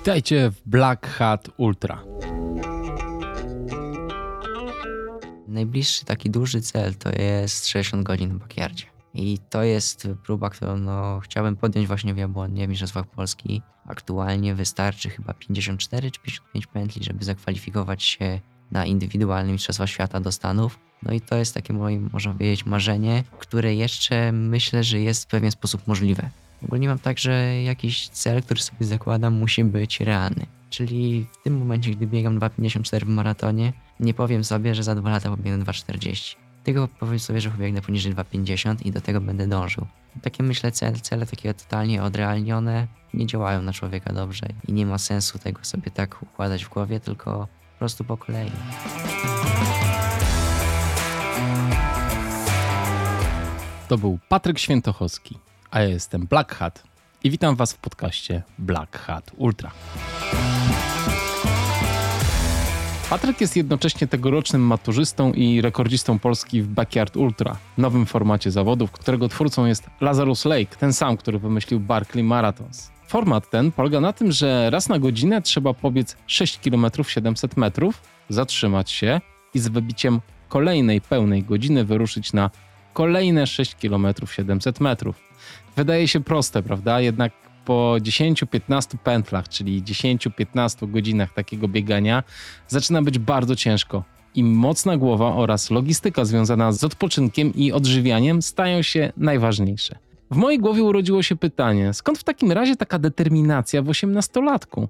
Witajcie w Black Hat Ultra. Najbliższy taki duży cel to jest 60 godzin w backyardzie. I to jest próba, którą no, chciałbym podjąć właśnie w Jabłonie, w Mistrzostwach Polski. Aktualnie wystarczy chyba 54 czy 55 pętli, żeby zakwalifikować się na indywidualne Mistrzostwa Świata do Stanów. No i to jest takie moje, można powiedzieć, marzenie, które jeszcze myślę, że jest w pewien sposób możliwe. Ogólnie mam tak, że jakiś cel, który sobie zakładam, musi być realny. Czyli w tym momencie, gdy biegam 2,54 w maratonie, nie powiem sobie, że za dwa lata pobiegnę 2,40. Tylko powiem sobie, że pobiegnę poniżej 2,50 i do tego będę dążył. Takie myślę cele, cele takie totalnie odrealnione nie działają na człowieka dobrze i nie ma sensu tego sobie tak układać w głowie, tylko po prostu po kolei. To był Patryk Świętochowski, a ja jestem Black Hat i witam Was w podcaście Black Hat Ultra. Patryk jest jednocześnie tegorocznym maturzystą i rekordzistą Polski w Backyard Ultra, nowym formacie zawodów, którego twórcą jest Lazarus Lake, ten sam, który wymyślił Barkley Marathons. Format ten polega na tym, że raz na godzinę trzeba pobiec 6 km 700 metrów, zatrzymać się i z wybiciem kolejnej pełnej godziny wyruszyć na kolejne 6 km 700 metrów. Wydaje się proste, prawda? Jednak po 10-15 pętlach, czyli 10-15 godzinach takiego biegania, zaczyna być bardzo ciężko. I mocna głowa oraz logistyka związana z odpoczynkiem i odżywianiem stają się najważniejsze. W mojej głowie urodziło się pytanie, skąd w takim razie taka determinacja w 18-latku?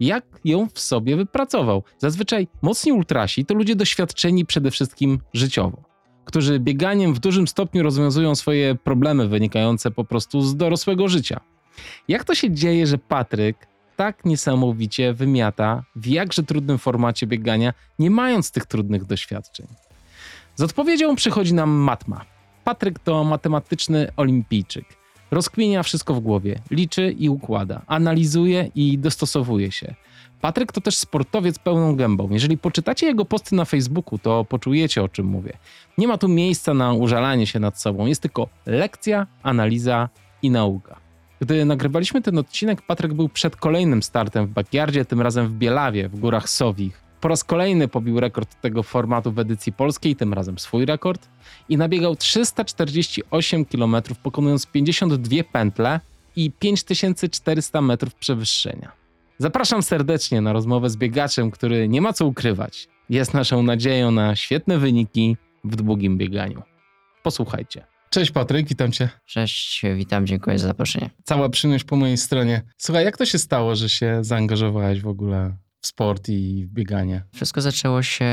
Jak ją w sobie wypracował? Zazwyczaj mocni ultrasi to ludzie doświadczeni przede wszystkim życiowo którzy bieganiem w dużym stopniu rozwiązują swoje problemy wynikające po prostu z dorosłego życia. Jak to się dzieje, że Patryk tak niesamowicie wymiata w jakże trudnym formacie biegania, nie mając tych trudnych doświadczeń? Z odpowiedzią przychodzi nam matma. Patryk to matematyczny olimpijczyk. Rozkmienia wszystko w głowie, liczy i układa, analizuje i dostosowuje się. Patryk to też sportowiec pełną gębą. Jeżeli poczytacie jego posty na Facebooku, to poczujecie o czym mówię. Nie ma tu miejsca na użalanie się nad sobą, jest tylko lekcja, analiza i nauka. Gdy nagrywaliśmy ten odcinek, Patryk był przed kolejnym startem w backyardzie, tym razem w Bielawie, w górach Sowich. Po raz kolejny pobił rekord tego formatu w edycji polskiej, tym razem swój rekord, i nabiegał 348 km, pokonując 52 pętle i 5400 metrów przewyższenia. Zapraszam serdecznie na rozmowę z biegaczem, który nie ma co ukrywać. Jest naszą nadzieją na świetne wyniki w długim bieganiu. Posłuchajcie. Cześć Patryk, witam cię. Cześć, witam, dziękuję za zaproszenie. Cała przyjemność po mojej stronie. Słuchaj, jak to się stało, że się zaangażowałeś w ogóle w sport i w bieganie? Wszystko zaczęło się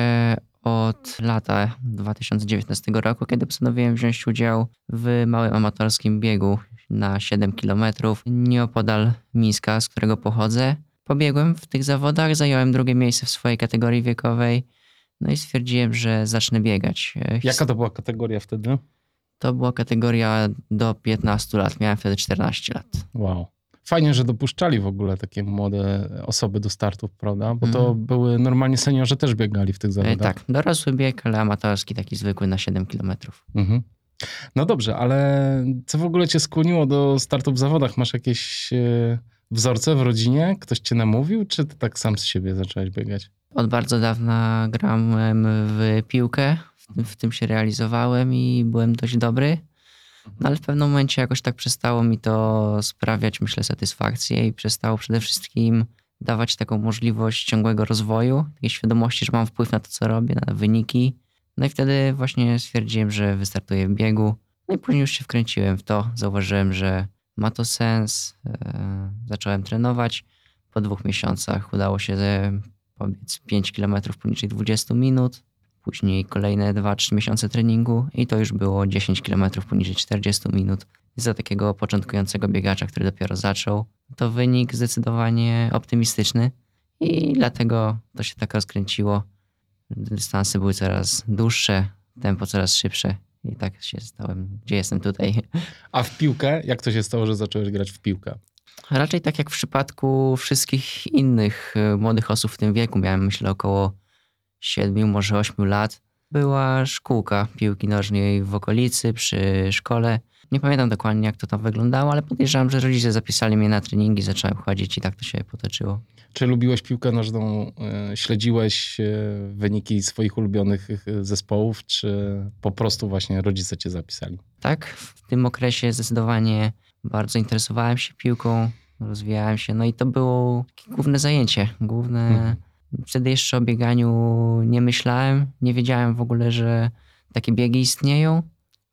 od lata 2019 roku, kiedy postanowiłem wziąć udział w małym amatorskim biegu na 7 km nieopodal Mińska, z którego pochodzę. Pobiegłem w tych zawodach, zająłem drugie miejsce w swojej kategorii wiekowej, no i stwierdziłem, że zacznę biegać. Jaka to była kategoria wtedy? To była kategoria do 15 lat, miałem wtedy 14 lat. Wow. Fajnie, że dopuszczali w ogóle takie młode osoby do startów, prawda? Bo to mm. były normalnie seniorzy też biegali w tych zawodach. Tak, dorosły bieg, ale amatorski, taki zwykły na 7 kilometrów. Mhm. No dobrze, ale co w ogóle cię skłoniło do startu w zawodach? Masz jakieś e, wzorce w rodzinie? Ktoś cię namówił, czy ty tak sam z siebie zacząłeś biegać? Od bardzo dawna grałem w piłkę, w tym się realizowałem i byłem dość dobry. No ale w pewnym momencie jakoś tak przestało mi to sprawiać, myślę, satysfakcję i przestało przede wszystkim dawać taką możliwość ciągłego rozwoju, takiej świadomości, że mam wpływ na to, co robię, na wyniki. No i wtedy właśnie stwierdziłem, że wystartuję w biegu. No i później już się wkręciłem w to. Zauważyłem, że ma to sens. E, zacząłem trenować. Po dwóch miesiącach udało się pobiec 5 km poniżej 20 minut. Później kolejne 2-3 miesiące treningu i to już było 10 km poniżej 40 minut. Za takiego początkującego biegacza, który dopiero zaczął, to wynik zdecydowanie optymistyczny i dlatego to się tak rozkręciło. Dystanse były coraz dłuższe, tempo coraz szybsze i tak się stałem, gdzie jestem tutaj. A w piłkę? Jak to się stało, że zacząłeś grać w piłkę? Raczej tak jak w przypadku wszystkich innych y, młodych osób w tym wieku. Miałem myślę około 7, może 8 lat. Była szkółka piłki nożnej w okolicy, przy szkole. Nie pamiętam dokładnie, jak to tam wyglądało, ale podejrzewam, że rodzice zapisali mnie na treningi, zacząłem chodzić i tak to się potoczyło. Czy lubiłeś piłkę nożną? e, Śledziłeś e, wyniki swoich ulubionych e, zespołów, czy po prostu właśnie rodzice cię zapisali? Tak, w tym okresie zdecydowanie bardzo interesowałem się piłką, rozwijałem się, no i to było główne zajęcie, główne... Mhm. Wtedy jeszcze o bieganiu nie myślałem, nie wiedziałem w ogóle, że takie biegi istnieją.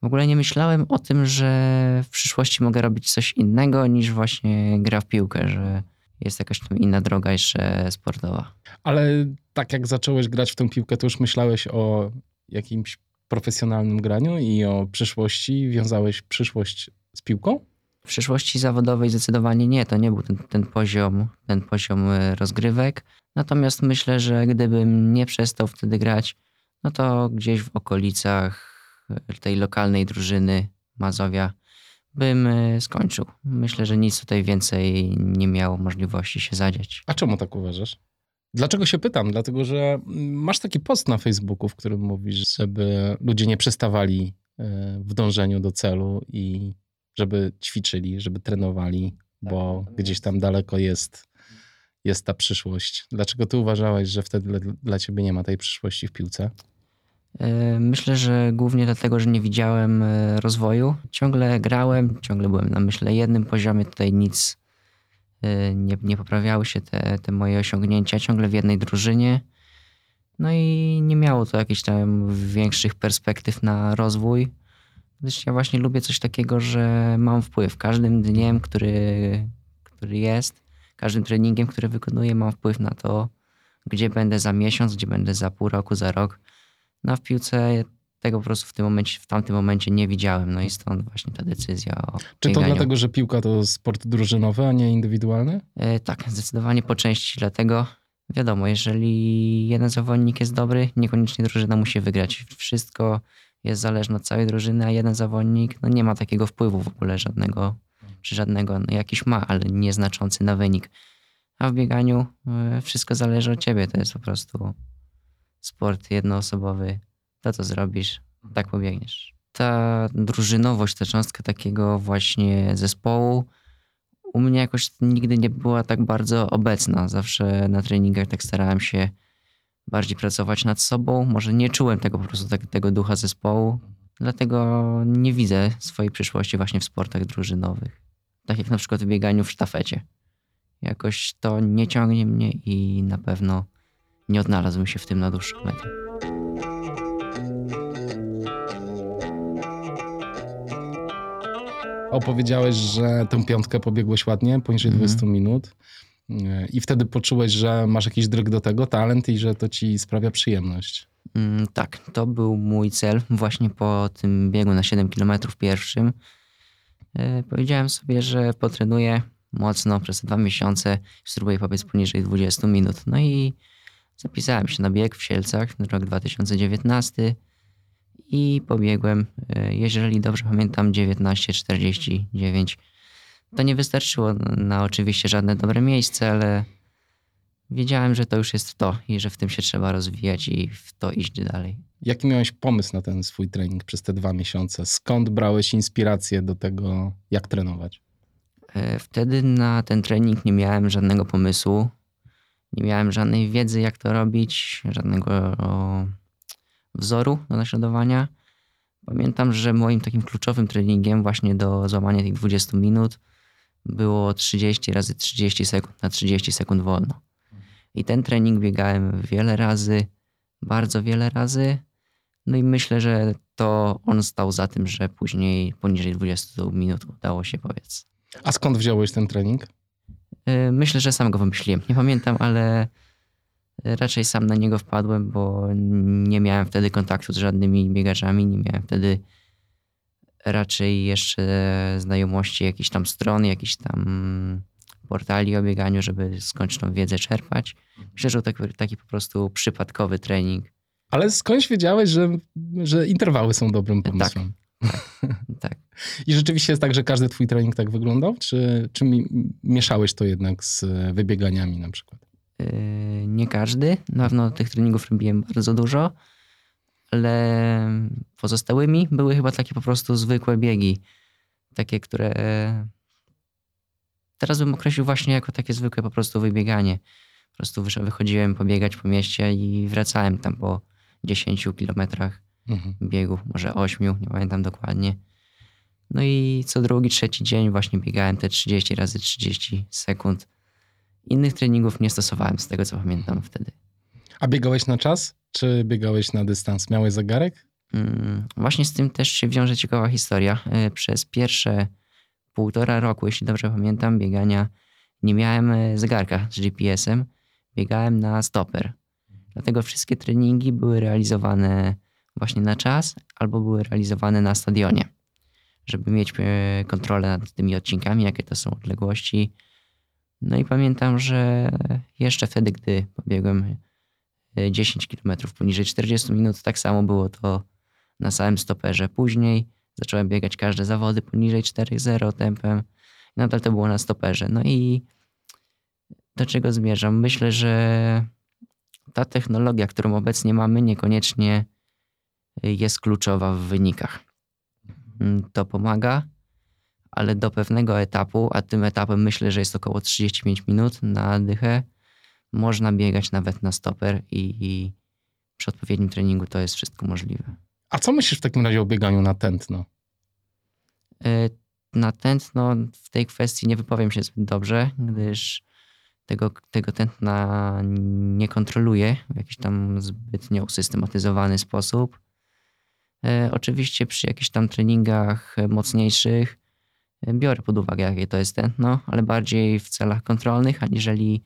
W ogóle nie myślałem o tym, że w przyszłości mogę robić coś innego niż właśnie gra w piłkę, że jest jakaś tam inna droga jeszcze sportowa. Ale tak jak zacząłeś grać w tę piłkę, to już myślałeś o jakimś profesjonalnym graniu i o przyszłości? Wiązałeś przyszłość z piłką? W przyszłości zawodowej zdecydowanie nie, to nie był ten, ten, poziom, ten poziom e, rozgrywek. Natomiast myślę, że gdybym nie przestał wtedy grać, no to gdzieś w okolicach tej lokalnej drużyny Mazowia bym e, skończył. Myślę, że nic tutaj więcej nie miało możliwości się zadziać. A czemu tak uważasz? Dlaczego się pytam? Dlatego, że mm, masz taki post na Facebooku, w którym mówisz, żeby ludzie nie przestawali e, w dążeniu do celu i żeby ćwiczyli, żeby trenowali, bo gdzieś tam daleko jest, jest ta przyszłość. Dlaczego ty uważałeś, że wtedy dla, dla ciebie nie ma tej przyszłości w piłce? E, Myślę, że głównie dlatego, że nie widziałem e, rozwoju. Ciągle grałem, ciągle byłem na myślę jednym poziomie, tutaj nic e, nie, nie poprawiały się te, te moje osiągnięcia, ciągle w jednej drużynie. No i nie miało to jakichś tam większych perspektyw na rozwój. Gdyż ja właśnie lubię coś takiego, że mam wpływ. Każdym dniem, który, który jest, każdym treningiem, który wykonuję, mam wpływ na to, gdzie będę za miesiąc, gdzie będę za pół roku, za rok. No w piłce tego po prostu w tym momencie, w tamtym momencie nie widziałem. No i stąd właśnie ta decyzja o Czy to bieganiu. dlatego, że piłka to sport drużynowy, a nie indywidualny? E, tak, zdecydowanie po części dlatego. Wiadomo, jeżeli jeden zawodnik jest dobry, niekoniecznie drużyna musi wygrać. Wszystko jest zależne od całej drużyny, a jeden zawodnik no nie ma takiego wpływu w ogóle żadnego, czy żadnego, no jakiś ma, ale nieznaczący na wynik. A w bieganiu e, wszystko zależy od ciebie. To jest po prostu sport jednoosobowy. To, co zrobisz, tak pobiegniesz. Ta drużynowość, ta cząstka takiego właśnie zespołu u mnie jakoś nigdy nie była tak bardzo obecna. Zawsze na treningach tak starałem się bardziej pracować nad sobą. Może nie czułem tego po prostu tak, tego ducha zespołu, dlatego nie widzę swojej przyszłości właśnie w sportach drużynowych. Tak jak na przykład w bieganiu w sztafecie. Jakoś to nie ciągnie mnie i na pewno nie odnalazłbym się w tym na dłuższą metę. Opowiedziałeś, że tę piątkę pobiegłeś ładnie, poniżej Mhm. 20 minut. Yy, I wtedy poczułeś, że masz jakiś dryg do tego, talent i że to ci sprawia przyjemność. Mm, tak, to był mój cel właśnie po tym biegu na 7 km pierwszym. E, Powiedziałem sobie, że potrenuję mocno przez dwa miesiące spróbuję pobiec poniżej 20 minut. No i zapisałem się na bieg w Sielcach, rok 2019 i pobiegłem, e, jeżeli dobrze pamiętam, 19.49. To nie wystarczyło na oczywiście żadne dobre miejsce, ale wiedziałem, że to już jest to i że w tym się trzeba rozwijać i w to iść dalej. Jaki miałeś pomysł na ten swój trening przez te dwa miesiące? Skąd brałeś inspirację do tego, jak trenować? E, Wtedy na ten trening nie miałem żadnego pomysłu, nie miałem żadnej wiedzy, jak to robić, żadnego wzoru do naśladowania. Pamiętam, że moim takim kluczowym treningiem właśnie do złamania tych 20 minut było 30 razy 30 sekund na 30 sekund wolno. I ten trening biegałem wiele razy, bardzo wiele razy. No i myślę, że to on stał za tym, że później poniżej 20 minut udało się powiedz. A skąd wziąłeś ten trening? Y, Myślę, że sam go wymyśliłem. Nie pamiętam, ale raczej sam na niego wpadłem, bo nie miałem wtedy kontaktu z żadnymi biegaczami, nie miałem wtedy raczej jeszcze znajomości jakichś tam stron, jakichś tam portali o bieganiu, żeby tą wiedzę czerpać. Myślę, że to taki, taki po prostu przypadkowy trening. Ale skądś wiedziałeś, że, że interwały są dobrym Tak. pomysłem? Tak. I rzeczywiście jest tak, że każdy twój trening tak wyglądał? Czy, czy mi, mieszałeś to jednak z wybieganiami na przykład? Yy, Nie każdy. Na pewno tych treningów robiłem bardzo dużo, ale pozostałymi były chyba takie po prostu zwykłe biegi. Takie, które teraz bym określił właśnie jako takie zwykłe po prostu wybieganie. Po prostu wychodziłem pobiegać po mieście i wracałem tam po 10 kilometrach mhm. biegów, może 8, nie pamiętam dokładnie. No i co drugi, trzeci dzień właśnie biegałem te 30 razy 30 sekund. Innych treningów nie stosowałem z tego, co pamiętam wtedy. A biegałeś na czas, czy biegałeś na dystans? Miałeś zegarek? Mm, właśnie z tym też się wiąże ciekawa historia. E, przez pierwsze półtora roku, jeśli dobrze pamiętam, biegania nie miałem e, zegarka z GPS-em. Biegałem na stoper. Dlatego wszystkie treningi były realizowane właśnie na czas albo były realizowane na stadionie, żeby mieć e, kontrolę nad tymi odcinkami, jakie to są odległości. No i pamiętam, że jeszcze wtedy, gdy pobiegłem 10 km poniżej 40 minut, tak samo było to na samym stoperze. Później zacząłem biegać każde zawody poniżej 4.0 tempem. Nadal to było na stoperze. No i do czego zmierzam? Myślę, że ta technologia, którą obecnie mamy, niekoniecznie jest kluczowa w wynikach. Mm, to pomaga, ale do pewnego etapu, a tym etapem myślę, że jest około 35 minut na dychę, można biegać nawet na stoper i, i przy odpowiednim treningu to jest wszystko możliwe. A co myślisz w takim razie o bieganiu na tętno? E, na tętno w tej kwestii nie wypowiem się zbyt dobrze, gdyż tego, tego tętna nie kontroluję w jakiś tam zbytnio usystematyzowany sposób. E, oczywiście przy jakichś tam treningach mocniejszych e, biorę pod uwagę, jakie to jest tętno, ale bardziej w celach kontrolnych, aniżeli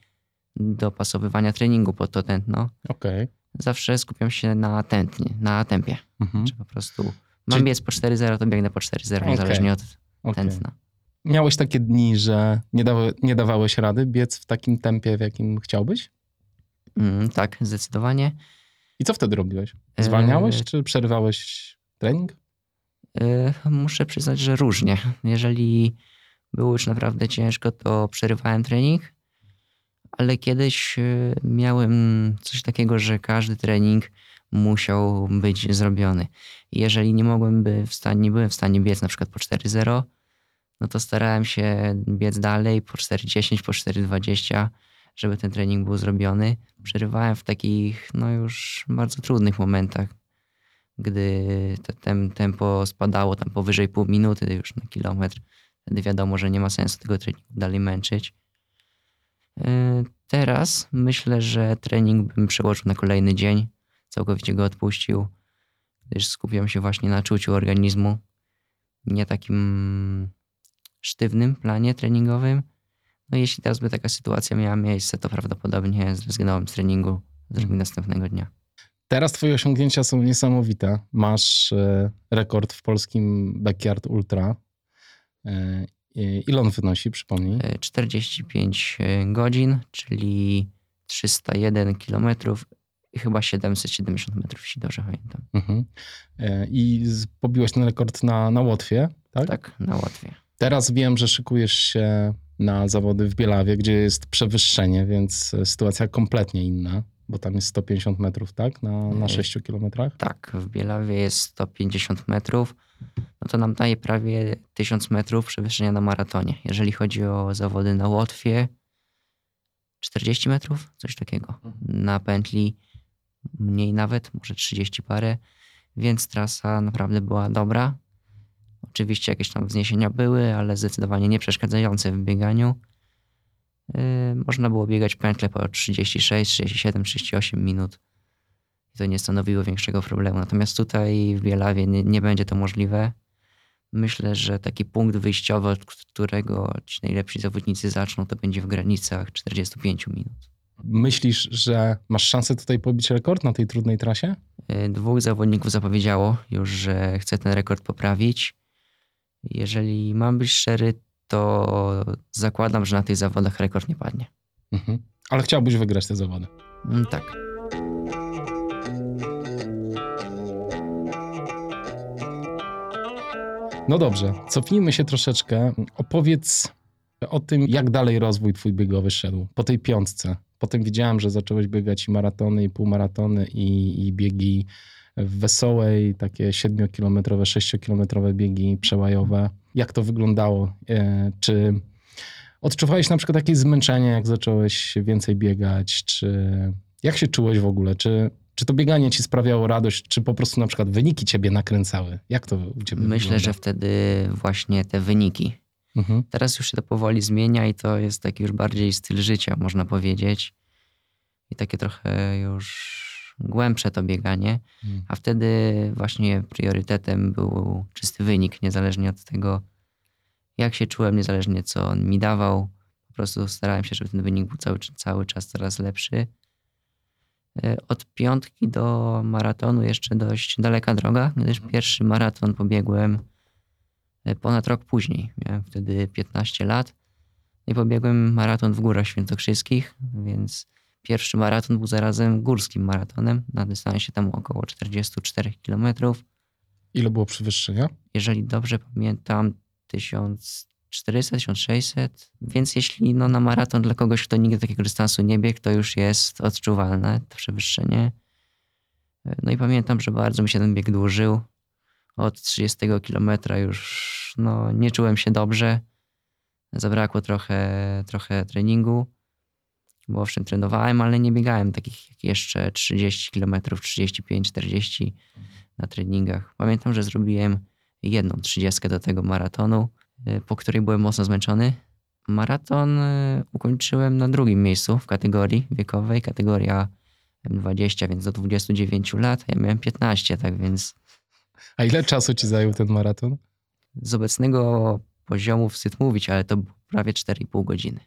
dopasowywania treningu pod to tętno. Okay. Zawsze skupiam się na tętnie, na tempie. Mhm. Czy po prostu mam biec po 4.0, to biegnę po 4.0, okay. niezależnie od okay. tętna. Miałeś takie dni, że nie, nie dawałeś rady biec w takim tempie, w jakim chciałbyś? Mm, tak, zdecydowanie. I co wtedy robiłeś? Zwalniałeś, e... czy przerywałeś trening? E... Muszę przyznać, że różnie. Jeżeli było już naprawdę ciężko, to przerywałem trening ale kiedyś e, miałem coś takiego, że każdy trening musiał być zrobiony. Jeżeli nie mogłem by w stanie, nie byłem w stanie biec na przykład po 4.0, no to starałem się biec dalej po 4.10, po 4.20, żeby ten trening był zrobiony. Przerywałem w takich no już bardzo trudnych momentach, gdy te tempo spadało tam powyżej pół minuty już na kilometr. Wtedy wiadomo, że nie ma sensu tego treningu dalej męczyć. Y, teraz myślę, że trening bym przełożył na kolejny dzień, całkowicie go odpuścił, gdyż skupiam się właśnie na czuciu organizmu, nie takim sztywnym planie treningowym. No jeśli teraz by taka sytuacja miała miejsce, to prawdopodobnie zrezygnowałem z treningu z następnego dnia. Teraz twoje osiągnięcia są niesamowite. Masz e, rekord w polskim Backyard Ultra e, Ile on wynosi, przypomnij? 45 e, godzin, czyli 301 kilometrów i chyba 770 metrów, jeśli dobrze pamiętam. Mhm. I pobiłeś ten rekord na, na Łotwie, tak? Tak, na Łotwie. Teraz wiem, że szykujesz się na zawody w Bielawie, gdzie jest przewyższenie, więc sytuacja kompletnie inna, bo tam jest 150 metrów, tak? Na, na 6 kilometrach? Tak, w Bielawie jest 150 metrów no to nam daje prawie 1000 metrów przewyższenia na maratonie. Jeżeli chodzi o zawody na Łotwie, 40 metrów, coś takiego. Mhm. Na pętli mniej nawet, może 30 parę, więc trasa naprawdę była dobra. Oczywiście jakieś tam wzniesienia były, ale zdecydowanie nie przeszkadzające w bieganiu. Yy, można było biegać pętle po 36, 37, 38 minut i to nie stanowiło większego problemu. Natomiast tutaj w Bielawie nie, nie będzie to możliwe. Myślę, że taki punkt wyjściowy, od którego ci najlepsi zawodnicy zaczną, to będzie w granicach 45 minut. Myślisz, że masz szansę tutaj pobić rekord na tej trudnej trasie? Y, dwóch zawodników zapowiedziało już, że chce ten rekord poprawić. Jeżeli mam być szczery, to zakładam, że na tych zawodach rekord nie padnie. Mhm. Ale chciałbyś wygrać te zawody? Mm, tak. No dobrze, cofnijmy się troszeczkę. Opowiedz o tym, jak dalej rozwój twój biegowy szedł po tej piątce. Potem widziałem, że zacząłeś biegać i maratony, i półmaratony, i, i biegi Wesołej, takie 7-kilometrowe, 6-kilometrowe biegi przełajowe. Jak to wyglądało? E, czy odczuwałeś na przykład jakieś zmęczenie, jak zacząłeś więcej biegać? Czy jak się czułeś w ogóle? Czy, czy to bieganie ci sprawiało radość, czy po prostu na przykład wyniki ciebie nakręcały? Jak to u ciebie Myślę, wygląda? że wtedy właśnie te wyniki. Mhm. Teraz już się to powoli zmienia i to jest taki już bardziej styl życia, można powiedzieć. I takie trochę już głębsze to bieganie. Mhm. A wtedy właśnie priorytetem był czysty wynik, niezależnie od tego, jak się czułem, niezależnie co on mi dawał. Po prostu starałem się, żeby ten wynik był cały, cały czas coraz lepszy. E, Od piątki do maratonu jeszcze dość daleka droga, gdyż pierwszy maraton pobiegłem e, ponad rok później. Miałem wtedy 15 lat i pobiegłem maraton w Górach Świętokrzyskich, więc pierwszy maraton był zarazem górskim maratonem na dystansie tam około 44 km. Ile było przewyższenia? Jeżeli dobrze pamiętam, 1400, 1600. Więc jeśli no, na maraton dla kogoś, kto nigdy takiego dystansu nie biegł, to już jest odczuwalne to przewyższenie. No i pamiętam, że bardzo mi się ten bieg dłużył. Od 30 km już no, nie czułem się dobrze. Zabrakło trochę, trochę treningu, bo owszem trenowałem, ale nie biegałem takich jak jeszcze 30 km, 35, 40 na treningach. Pamiętam, że zrobiłem jedną 30 do tego maratonu, y, po której byłem mocno zmęczony. Maraton y, ukończyłem na drugim miejscu w kategorii wiekowej, kategoria M20, więc do 29 lat. Ja miałem 15, tak więc A ile czasu ci zajął ten maraton? z obecnego poziomu wstyd mówić, ale to prawie 4,5 godziny.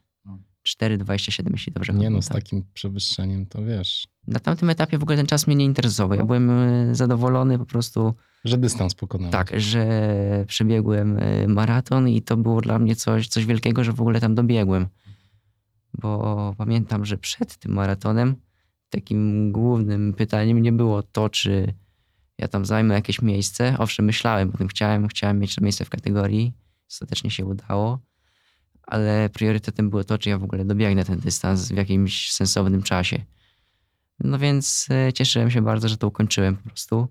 4,27 jeśli dobrze Nie no, pamiętam. z takim przewyższeniem to wiesz, Na tamtym etapie w ogóle ten czas mnie nie interesował. Ja byłem y, zadowolony po prostu że dystans pokonałeś. Tak, że przebiegłem y, maraton i to było dla mnie coś, coś wielkiego, że w ogóle tam dobiegłem. Bo pamiętam, że przed tym maratonem takim głównym pytaniem nie było to, czy ja tam zajmę jakieś miejsce. Owszem, myślałem o tym, chciałem, chciałem mieć to miejsce w kategorii. Ostatecznie się udało. Ale priorytetem było to, czy ja w ogóle dobiegnę ten dystans w jakimś sensownym czasie. No więc y, cieszyłem się bardzo, że to ukończyłem po prostu.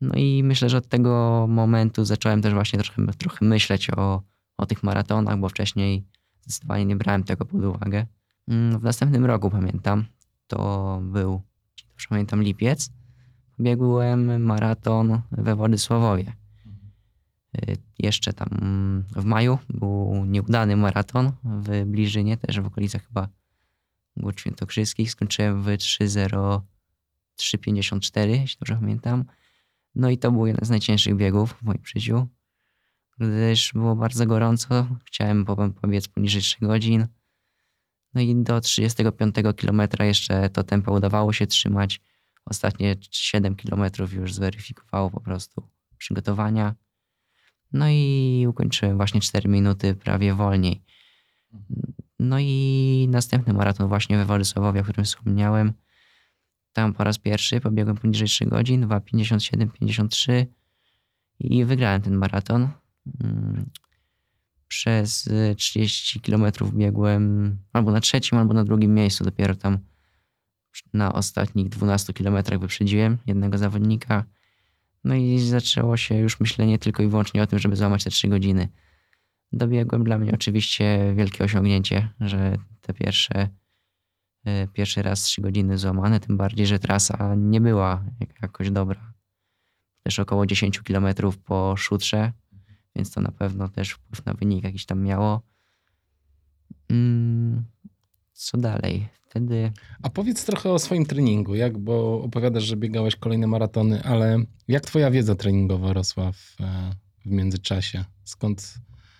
No i myślę, że od tego momentu zacząłem też właśnie trochę, trochę myśleć o, o tych maratonach, bo wcześniej zdecydowanie nie brałem tego pod uwagę. Mm, W następnym roku pamiętam, to był, dobrze pamiętam, lipiec. Biegłem maraton we Władysławowie. Y, Jeszcze tam mm, w maju był nieudany maraton w Bliżynie, też w okolicach chyba Gór Świętokrzyskich. Skończyłem w 3.0 3.54, jeśli dobrze pamiętam. No i to był jeden z najcięższych biegów w moim życiu, gdyż było bardzo gorąco. Chciałem po- pobiec poniżej 3 godzin. No i do 35 kilometra jeszcze to tempo udawało się trzymać. Ostatnie 7 kilometrów już zweryfikowało po prostu przygotowania. No i ukończyłem właśnie 4 minuty prawie wolniej. No i następny maraton właśnie we Władysławowie, o którym wspomniałem. Tam po raz pierwszy pobiegłem poniżej 3 godzin, 2,57, 53 i wygrałem ten maraton. Mm, Przez y, 30 kilometrów biegłem albo na trzecim, albo na drugim miejscu. Dopiero tam na ostatnich 12 kilometrach wyprzedziłem jednego zawodnika. No i zaczęło się już myślenie tylko i wyłącznie o tym, żeby złamać te 3 godziny. Dobiegłem dla mnie oczywiście wielkie osiągnięcie, że te pierwsze e, pierwszy raz 3 godziny złamane, tym bardziej, że trasa nie była jak- jakoś dobra. Też około 10 km po szutrze, więc to na pewno też wpływ na wynik jakiś tam miało. Mm, Co dalej? Wtedy A powiedz trochę o swoim treningu, jak, bo opowiadasz, że biegałeś kolejne maratony, ale jak twoja wiedza treningowa rosła w, e, w międzyczasie? Skąd,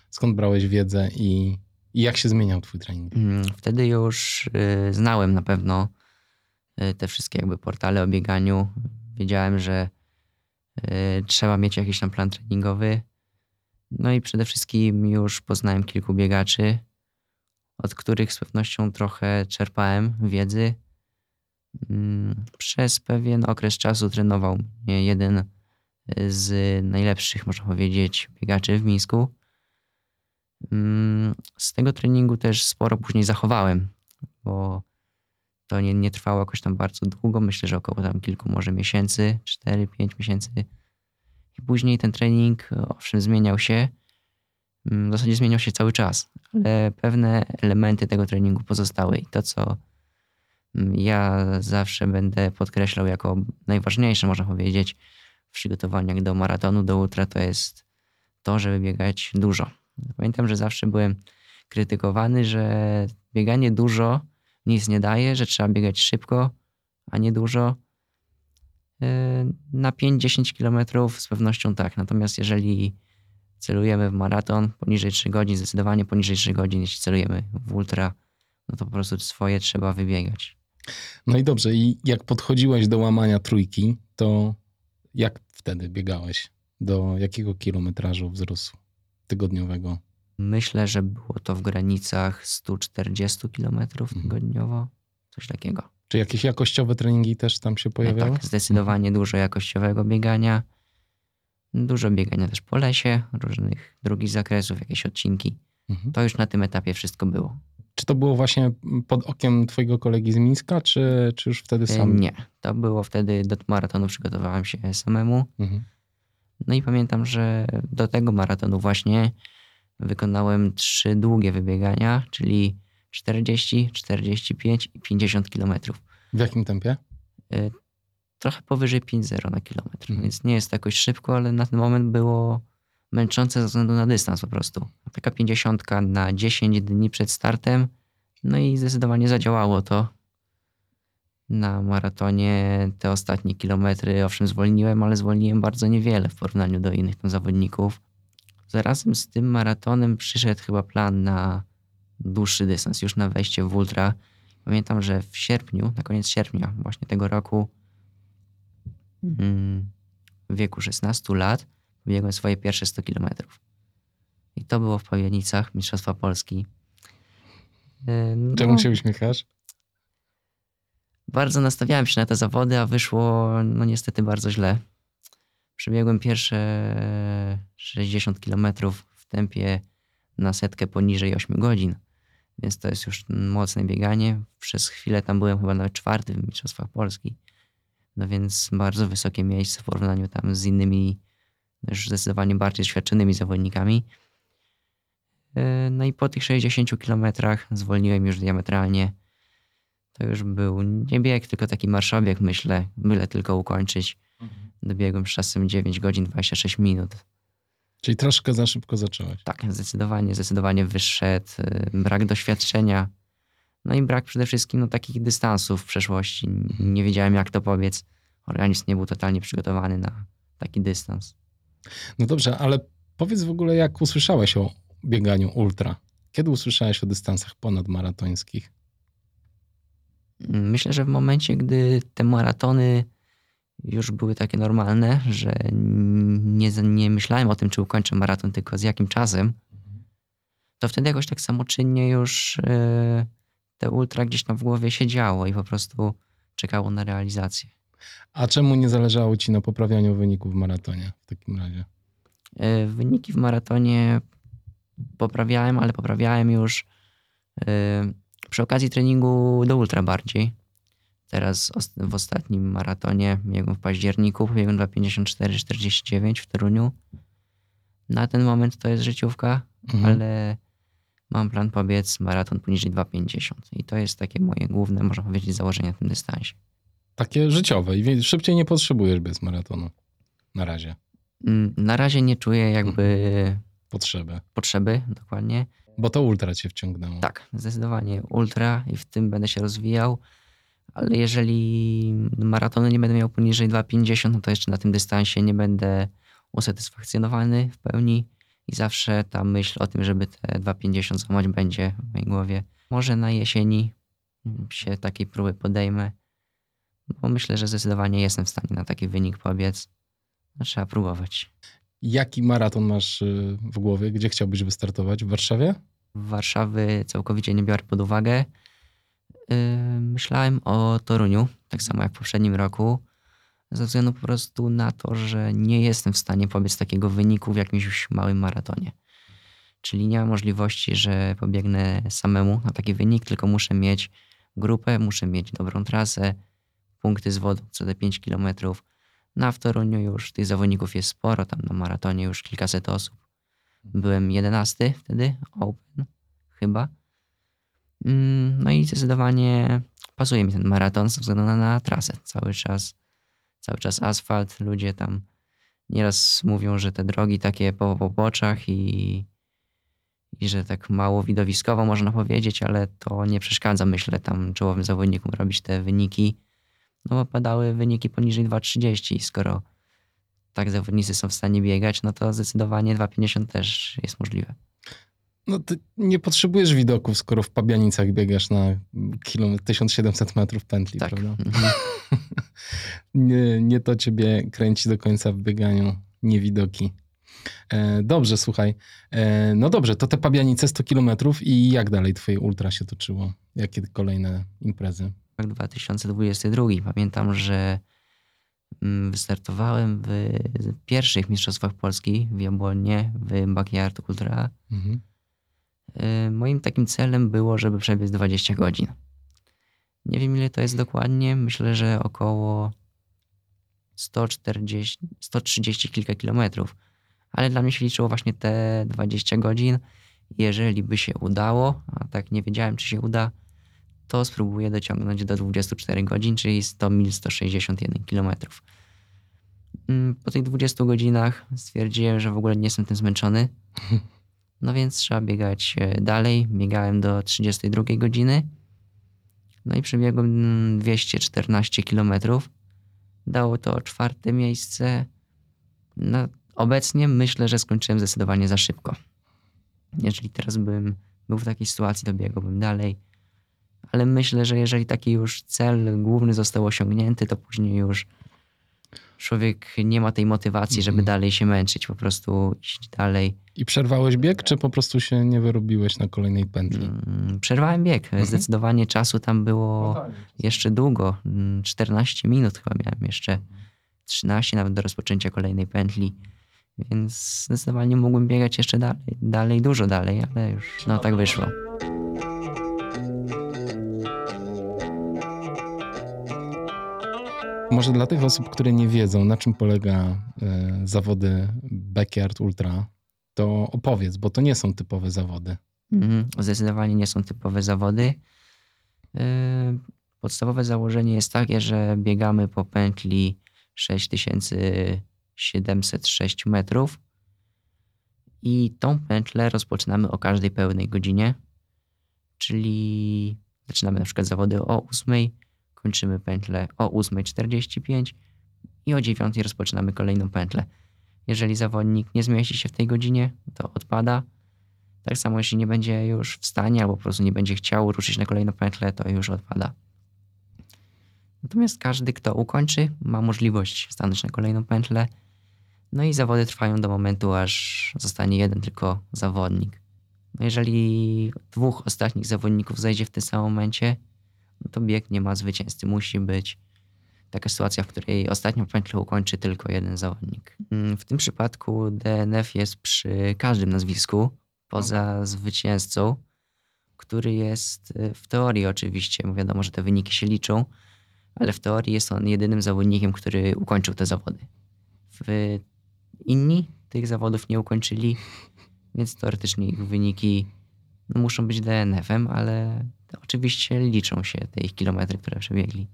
skąd brałeś wiedzę i, i jak się zmieniał twój trening? Mm, Wtedy już y, znałem na pewno y, te wszystkie jakby portale o bieganiu. Wiedziałem, że y, trzeba mieć jakiś tam plan treningowy. No i przede wszystkim już poznałem kilku biegaczy, od których z pewnością trochę czerpałem wiedzy. Mm, Przez pewien okres czasu trenował mnie jeden z najlepszych, można powiedzieć, biegaczy w Mińsku. Mm, Z tego treningu też sporo później zachowałem, bo To nie, nie trwało jakoś tam bardzo długo, myślę, że około tam kilku może miesięcy, 4-5 miesięcy. I później ten trening, owszem, zmieniał się. Mm, W zasadzie zmieniał się cały czas, ale pewne elementy tego treningu pozostały. I to, co mm, ja zawsze będę podkreślał jako najważniejsze, można powiedzieć, w przygotowaniach do maratonu, do ultra, to jest to, żeby biegać dużo. Pamiętam, że zawsze byłem krytykowany, że bieganie dużo nic nie daje, że trzeba biegać szybko, a nie dużo. Yy, Na 5-10 kilometrów z pewnością tak. Natomiast jeżeli celujemy w maraton poniżej 3 godzin, zdecydowanie poniżej 3 godzin, jeśli celujemy w ultra, no to po prostu swoje trzeba wybiegać. No i dobrze, i jak podchodziłeś do łamania trójki, to jak wtedy biegałeś? Do jakiego kilometrażu wzrostu tygodniowego? Myślę, że było to w granicach 140 km Mhm. tygodniowo, coś takiego. Czy jakieś jakościowe treningi też tam się pojawiały? Tak, zdecydowanie dużo jakościowego biegania. Dużo biegania też po lesie, różnych drugich zakresów, jakieś odcinki. Mhm. To już na tym etapie wszystko było. Czy to było właśnie pod okiem twojego kolegi z Mińska, czy, czy już wtedy E, sam? Nie, to było wtedy do maratonu przygotowałem się samemu. Mhm. No i pamiętam, że do tego maratonu właśnie wykonałem trzy długie wybiegania, czyli 40, 45 i 50 kilometrów. W jakim tempie? Trochę powyżej 5,0 na kilometr, Mhm. więc nie jest to jakoś szybko, ale na ten moment było męczące ze względu na dystans po prostu. Taka 50 na 10 dni przed startem, no i zdecydowanie zadziałało to. Na maratonie te ostatnie kilometry owszem zwolniłem, ale zwolniłem bardzo niewiele w porównaniu do innych tam zawodników. Zarazem z tym maratonem przyszedł chyba plan na dłuższy dystans, już na wejście w ultra. Pamiętam, że w sierpniu, na koniec sierpnia właśnie tego roku, w wieku 16 lat, biegłem swoje pierwsze 100 kilometrów. I to było w Pawienicach, Mistrzostwa Polski. E, no, Czemu się uśmiechasz? Bardzo nastawiałem się na te zawody, a wyszło no niestety bardzo źle. Przebiegłem pierwsze 60 kilometrów w tempie na setkę poniżej 8 godzin, więc to jest już mocne bieganie. Przez chwilę tam byłem chyba nawet czwarty w Mistrzostwach Polski. No więc bardzo wysokie miejsce w porównaniu tam z innymi, już zdecydowanie bardziej doświadczonymi zawodnikami. E, No i po tych 60 kilometrach zwolniłem już diametralnie. To już był nie bieg, tylko taki marszobieg, myślę, byle tylko ukończyć. Dobiegłem z czasem 9 godzin 26 minut. Czyli troszkę za szybko zacząłeś. Tak, zdecydowanie, zdecydowanie wyszedł. y, Brak doświadczenia. No i brak przede wszystkim no, takich dystansów w przeszłości. Nie wiedziałem, jak to powiedz. Organizm nie był totalnie przygotowany na taki dystans. No dobrze, ale powiedz w ogóle, jak usłyszałeś o bieganiu ultra? Kiedy usłyszałeś o dystansach ponadmaratońskich? Myślę, że w momencie, gdy te maratony już były takie normalne, że nie, nie myślałem o tym, czy ukończę maraton, tylko z jakim czasem, to wtedy jakoś tak samoczynnie już e, te ultra gdzieś tam w głowie siedziało i po prostu czekało na realizację. A czemu nie zależało ci na poprawianiu wyników w maratonie w takim razie? E, Wyniki w maratonie poprawiałem, ale poprawiałem już e, przy okazji treningu do ultra bardziej. Teraz w ostatnim maratonie biegłem w październiku, biegłem 2.54.49 w Toruniu. Na ten moment to jest życiówka, Mhm. ale mam plan pobiec maraton poniżej 2.50 i to jest takie moje główne, można powiedzieć, założenie na tym dystansie. Takie życiowe i szybciej nie potrzebujesz bez maratonu. Na razie. Mm, Na razie nie czuję jakby Potrzeby. potrzeby, dokładnie. Bo to ultra cię wciągnęło. Tak, zdecydowanie ultra i w tym będę się rozwijał. Ale jeżeli maratonu nie będę miał poniżej 2,50, no to jeszcze na tym dystansie nie będę usatysfakcjonowany w pełni i zawsze ta myśl o tym, żeby te 2,50 złamać będzie w mojej głowie. Może na jesieni się takiej próby podejmę, bo myślę, że zdecydowanie jestem w stanie na taki wynik pobiec. No, trzeba próbować. Jaki maraton masz y, w głowie? Gdzie chciałbyś wystartować? W Warszawie? Warszawy całkowicie nie biorę pod uwagę. Yy, Myślałem o Toruniu, tak samo jak w poprzednim roku, ze względu po prostu na to, że nie jestem w stanie pobiec takiego wyniku w jakimś małym maratonie. Czyli nie ma możliwości, że pobiegnę samemu na taki wynik, tylko muszę mieć grupę, muszę mieć dobrą trasę, punkty z wodą co te 5 kilometrów. Na w Toruniu już tych zawodników jest sporo, tam na maratonie już kilkaset osób. Byłem 11 wtedy, open chyba. Mm, no i zdecydowanie pasuje mi ten maraton ze względu na, na trasę. Cały czas, cały czas asfalt, ludzie tam nieraz mówią, że te drogi takie po poboczach i, i że tak mało widowiskowo można powiedzieć, ale to nie przeszkadza, myślę, tam czołowym zawodnikom robić te wyniki. No bo padały wyniki poniżej 2,30. Skoro tak zawodnicy są w stanie biegać, no to zdecydowanie 2,50 też jest możliwe. No ty nie potrzebujesz widoków, skoro w Pabianicach biegasz na kilometr, 1700 metrów pętli, Tak. prawda? Mhm. nie, nie to ciebie kręci do końca w bieganiu, nie widoki. E, dobrze, słuchaj. E, no dobrze, to te Pabianice 100 kilometrów i jak dalej twoje ultra się toczyło? Jakie kolejne imprezy? Rok 2022. Pamiętam, że mm, wystartowałem w pierwszych Mistrzostwach Polski w Jabłonie w Backyard Ultra. Mhm. Y, Moim takim celem było, żeby przebiec 20 godzin. Nie wiem ile to jest dokładnie, myślę, że około 140, 130 kilka kilometrów. Ale dla mnie się liczyło właśnie te 20 godzin. Jeżeli by się udało, a tak nie wiedziałem czy się uda, to spróbuję dociągnąć do 24 godzin, czyli 100 mil 161 kilometrów. Mm, Po tych 20 godzinach stwierdziłem, że w ogóle nie jestem tym zmęczony. No więc trzeba biegać e, dalej. Biegałem do 32 godziny. No i przebiegłem mm, 214 kilometrów. Dało to czwarte miejsce. No, obecnie myślę, że skończyłem zdecydowanie za szybko. Jeżeli teraz bym był w takiej sytuacji, to biegłbym dalej. Ale myślę, że jeżeli taki już cel główny został osiągnięty, to później już człowiek nie ma tej motywacji, żeby Mhm. dalej się męczyć, po prostu iść dalej. I przerwałeś bieg, czy po prostu się nie wyrobiłeś na kolejnej pętli? Mm, Przerwałem bieg. Mhm. Zdecydowanie czasu tam było jeszcze długo. Mm, 14 minut chyba miałem jeszcze. 13 nawet do rozpoczęcia kolejnej pętli. Więc zdecydowanie mógłbym biegać jeszcze dalej, dalej, dużo dalej, ale już no tak wyszło. Może dla tych osób, które nie wiedzą, na czym polega e, zawody Backyard Ultra, to opowiedz, bo to nie są typowe zawody. Mhm. Zdecydowanie nie są typowe zawody. Yy, Podstawowe założenie jest takie, że biegamy po pętli 6706 metrów i tą pętlę rozpoczynamy o każdej pełnej godzinie, czyli zaczynamy na przykład zawody o 8, kończymy pętlę o 8.45 i o 9 rozpoczynamy kolejną pętlę. Jeżeli zawodnik nie zmieści się w tej godzinie, to odpada. Tak samo jeśli nie będzie już w stanie albo po prostu nie będzie chciał ruszyć na kolejną pętlę, to już odpada. Natomiast każdy, kto ukończy, ma możliwość stanąć na kolejną pętlę. No i zawody trwają do momentu, aż zostanie jeden tylko zawodnik. No jeżeli dwóch ostatnich zawodników zejdzie w tym samym momencie, no to bieg nie ma zwycięzcy. Musi być taka sytuacja, w której ostatnią pętlę ukończy tylko jeden zawodnik. Mm, W tym przypadku DNF jest przy każdym nazwisku, poza zwycięzcą, który jest y, w teorii oczywiście, bo wiadomo, że te wyniki się liczą, ale w teorii jest on jedynym zawodnikiem, który ukończył te zawody. W inni tych zawodów nie ukończyli, więc teoretycznie ich wyniki no, muszą być DNF-em, ale oczywiście liczą się te ich kilometry, które przebiegli.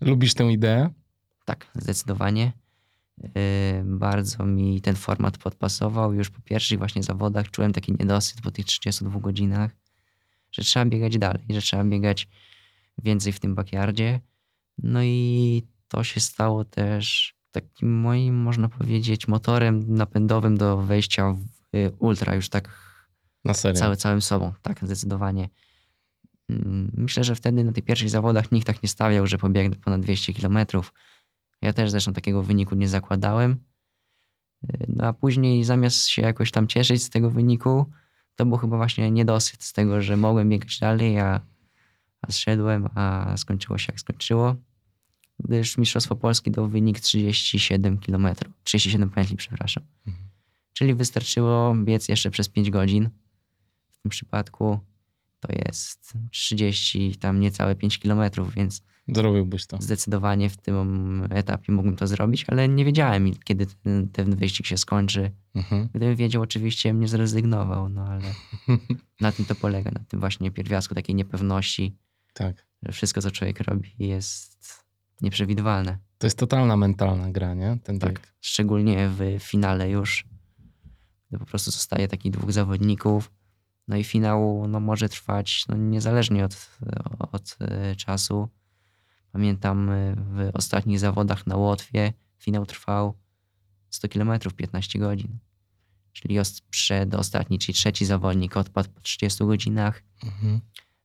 Lubisz tę ideę? Tak, zdecydowanie. Yy, Bardzo mi ten format podpasował. Już po pierwszych właśnie zawodach czułem taki niedosyt po tych 32 godzinach, że trzeba biegać dalej, że trzeba biegać więcej w tym backyardzie. No i to się stało też takim moim, można powiedzieć, motorem napędowym do wejścia w y, ultra już tak Na serio. cały, całym sobą. Tak, zdecydowanie. Mm, Myślę, że wtedy na tych pierwszych zawodach nikt tak nie stawiał, że pobiegnę ponad 200 kilometrów. Ja też zresztą takiego wyniku nie zakładałem. Yy, No a później zamiast się jakoś tam cieszyć z tego wyniku, to był chyba właśnie niedosyt z tego, że mogłem biegać dalej, a, a zszedłem, a skończyło się jak skończyło. Gdyż Mistrzostwo Polski dał wynik 37 km, 37 pętli, przepraszam. Czyli wystarczyło biec jeszcze przez 5 godzin w tym przypadku. To jest 30, tam niecałe 5 kilometrów, więc Zrobiłbyś to. zdecydowanie w tym etapie mógłbym to zrobić, ale nie wiedziałem, kiedy ten, ten wyścig się skończy. Mhm. Gdybym wiedział, oczywiście mnie zrezygnował, no ale na tym to polega, na tym właśnie pierwiastku takiej niepewności, Tak. że wszystko, co człowiek robi, jest nieprzewidywalne. To jest totalna mentalna gra, nie? Ten Tak. bieg. Szczególnie w finale już, gdy po prostu zostaje takich dwóch zawodników. No i finał no, może trwać no, niezależnie od, od e, czasu. Pamiętam e, w ostatnich zawodach na Łotwie finał trwał 100 km 15 godzin. Czyli os- przedostatni, czyli trzeci zawodnik odpadł po 30 godzinach, Mhm.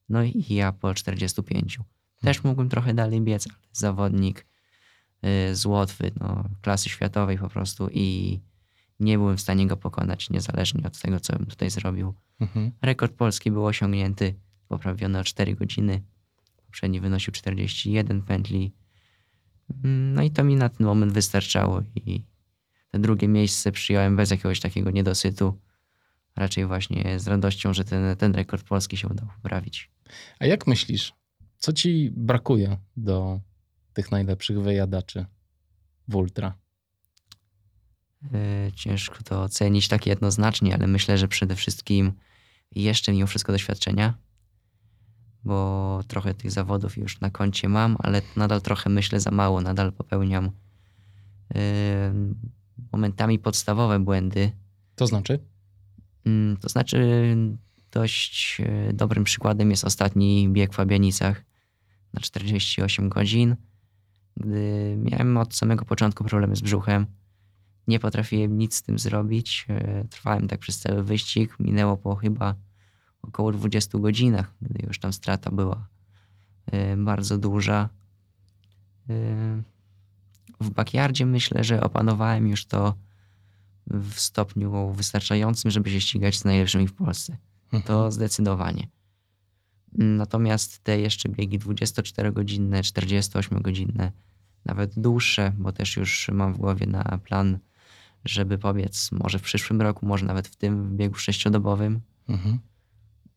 no i ja po 45. Też mógłbym trochę dalej biec, ale zawodnik y, z Łotwy, no, klasy światowej po prostu i nie byłem w stanie go pokonać, niezależnie od tego, co bym tutaj zrobił. Mhm. Rekord polski był osiągnięty, poprawiony o 4 godziny. Poprzedni wynosił 41 pętli. Mm, No i to mi na ten moment wystarczało i te drugie miejsce przyjąłem bez jakiegoś takiego niedosytu. Raczej właśnie z radością, że ten, ten rekord polski się udało poprawić. A jak myślisz, co ci brakuje do tych najlepszych wyjadaczy w ultra? Yy, Ciężko to ocenić tak jednoznacznie, ale myślę, że przede wszystkim jeszcze mimo wszystko doświadczenia, bo trochę tych zawodów już na koncie mam, ale nadal trochę myślę za mało, nadal popełniam yy, momentami podstawowe błędy. To znaczy? Mm, To znaczy, dość e, dobrym przykładem jest ostatni bieg w Fabianicach na 48 godzin, gdy miałem od samego początku problemy z brzuchem. Nie potrafiłem nic z tym zrobić. E, Trwałem tak przez cały wyścig. Minęło po chyba około 20 godzinach, gdy już tam strata była e, bardzo duża. E, W backyardzie myślę, że opanowałem już to w stopniu wystarczającym, żeby się ścigać z najlepszymi w Polsce. Mhm. To zdecydowanie. Natomiast te jeszcze biegi 24-godzinne, 48-godzinne, nawet dłuższe, bo też już mam w głowie na plan, żeby pobiec może w przyszłym roku, może nawet w tym w biegu sześciodobowym. Mhm.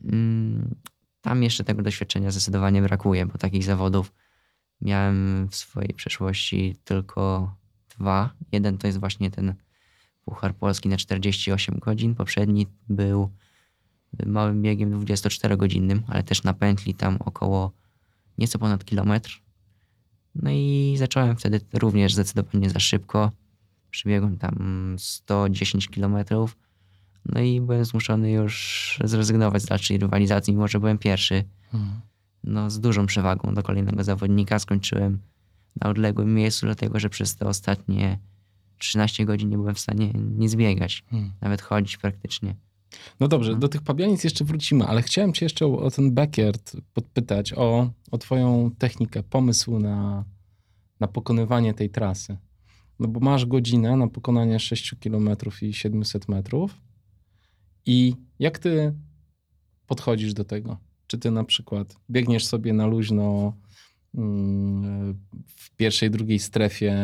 Mm, Tam jeszcze tego doświadczenia zdecydowanie brakuje, bo takich zawodów miałem w swojej przeszłości tylko dwa. Jeden to jest właśnie ten Puchar Polski na 48 godzin. Poprzedni był małym biegiem 24-godzinnym, ale też na pętli tam około nieco ponad kilometr. No i zacząłem wtedy również zdecydowanie za szybko. Przybiegłem tam 110 kilometrów. No i byłem zmuszony już zrezygnować z dalszej rywalizacji, mimo że byłem pierwszy. Mhm. No, z dużą przewagą do kolejnego zawodnika. Skończyłem na odległym miejscu, dlatego że przez te ostatnie 13 godzin nie byłem w stanie nic biegać, Mhm. nawet chodzić praktycznie. No dobrze, do tych pabianic jeszcze wrócimy, ale chciałem cię jeszcze o, o ten backyard podpytać, o, o twoją technikę, pomysł na, na pokonywanie tej trasy. No bo masz godzinę na pokonanie 6 km i 700 metrów i jak ty podchodzisz do tego? Czy ty na przykład biegniesz sobie na luźno mm, w pierwszej, drugiej strefie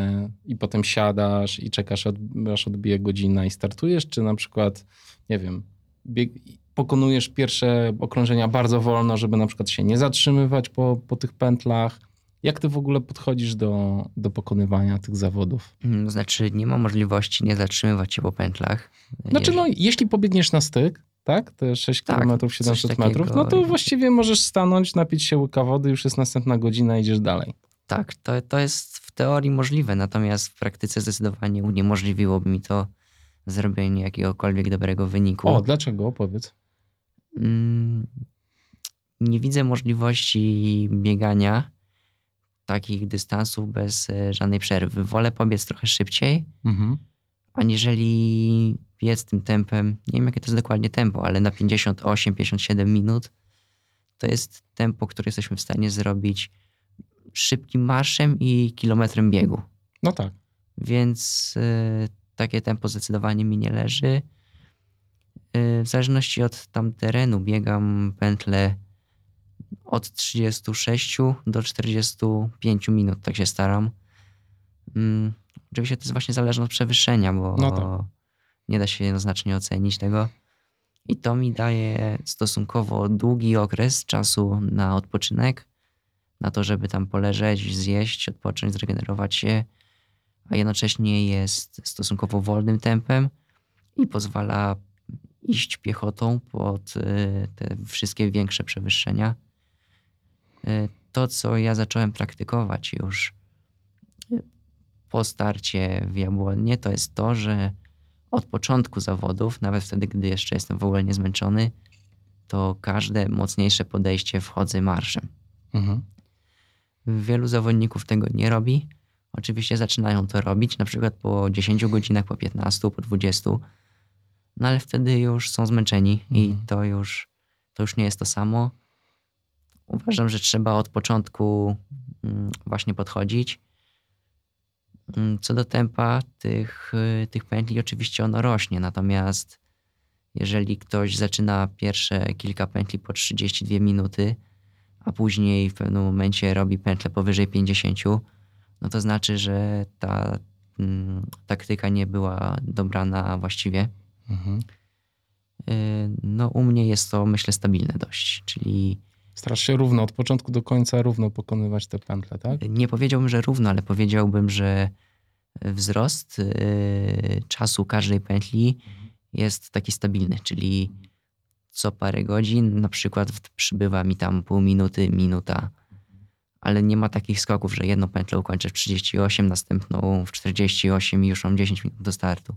i potem siadasz i czekasz, od, aż odbije godzina i startujesz, czy na przykład, nie wiem, bieg, pokonujesz pierwsze okrążenia bardzo wolno, żeby na przykład się nie zatrzymywać po, po tych pętlach. Jak ty w ogóle podchodzisz do, do pokonywania tych zawodów? Mm, Znaczy, nie ma możliwości nie zatrzymywać się po pętlach. Znaczy, no, jeśli pobiegniesz na styk, tak, te 6 Tak, km, coś 700 metrów, no to właściwie możesz stanąć, napić się łyka wody, już jest następna godzina, idziesz dalej. Tak, to, to jest w teorii możliwe, natomiast w praktyce zdecydowanie uniemożliwiłoby mi to zrobienie jakiegokolwiek dobrego wyniku. O, dlaczego? Powiedz. Mm, nie widzę możliwości biegania takich dystansów bez e, żadnej przerwy. Wolę pobiec trochę szybciej, Mhm. aniżeli biec tym tempem. Nie wiem, jakie to jest dokładnie tempo, ale na 58-57 minut to jest tempo, które jesteśmy w stanie zrobić szybkim marszem i kilometrem biegu. No tak. Więc y, takie tempo zdecydowanie mi nie leży. Y, w zależności od tam terenu biegam pętlę od 36 do 45 minut, tak się staram. Mm, oczywiście to jest właśnie zależne od przewyższenia, bo No tak. nie da się jednoznacznie ocenić tego. I to mi daje stosunkowo długi okres czasu na odpoczynek, na to, żeby tam poleżeć, zjeść, odpocząć, zregenerować się, a jednocześnie jest stosunkowo wolnym tempem i pozwala iść piechotą pod y, te wszystkie większe przewyższenia. Y, to, co ja zacząłem praktykować już po starcie w Jabłonie, to jest to, że od początku zawodów, nawet wtedy, gdy jeszcze jestem w ogóle niezmęczony, to każde mocniejsze podejście wchodzę marszem. Mhm. Wielu zawodników tego nie robi. Oczywiście zaczynają to robić, na przykład po 10 godzinach, po 15, po 20, no ale wtedy już są zmęczeni mhm. i to już, to już nie jest to samo. Uważam, że trzeba od początku mm, właśnie podchodzić Mm, co do tempa tych, y, tych pętli, oczywiście ono rośnie, natomiast jeżeli ktoś zaczyna pierwsze kilka pętli po 32 minuty, a później w pewnym momencie robi pętlę powyżej 50, no to znaczy, że ta mm, taktyka nie była dobrana właściwie. Mhm. Y, no, u mnie jest to, myślę, stabilne dość, czyli. Starasz się równo, od początku do końca równo pokonywać te pętle, tak? Nie powiedziałbym, że równo, ale powiedziałbym, że wzrost y, czasu każdej pętli jest taki stabilny, czyli co parę godzin na przykład przybywa mi tam pół minuty, minuta, ale nie ma takich skoków, że jedną pętlę ukończę w 38, następną w 48 i już mam 10 minut do startu.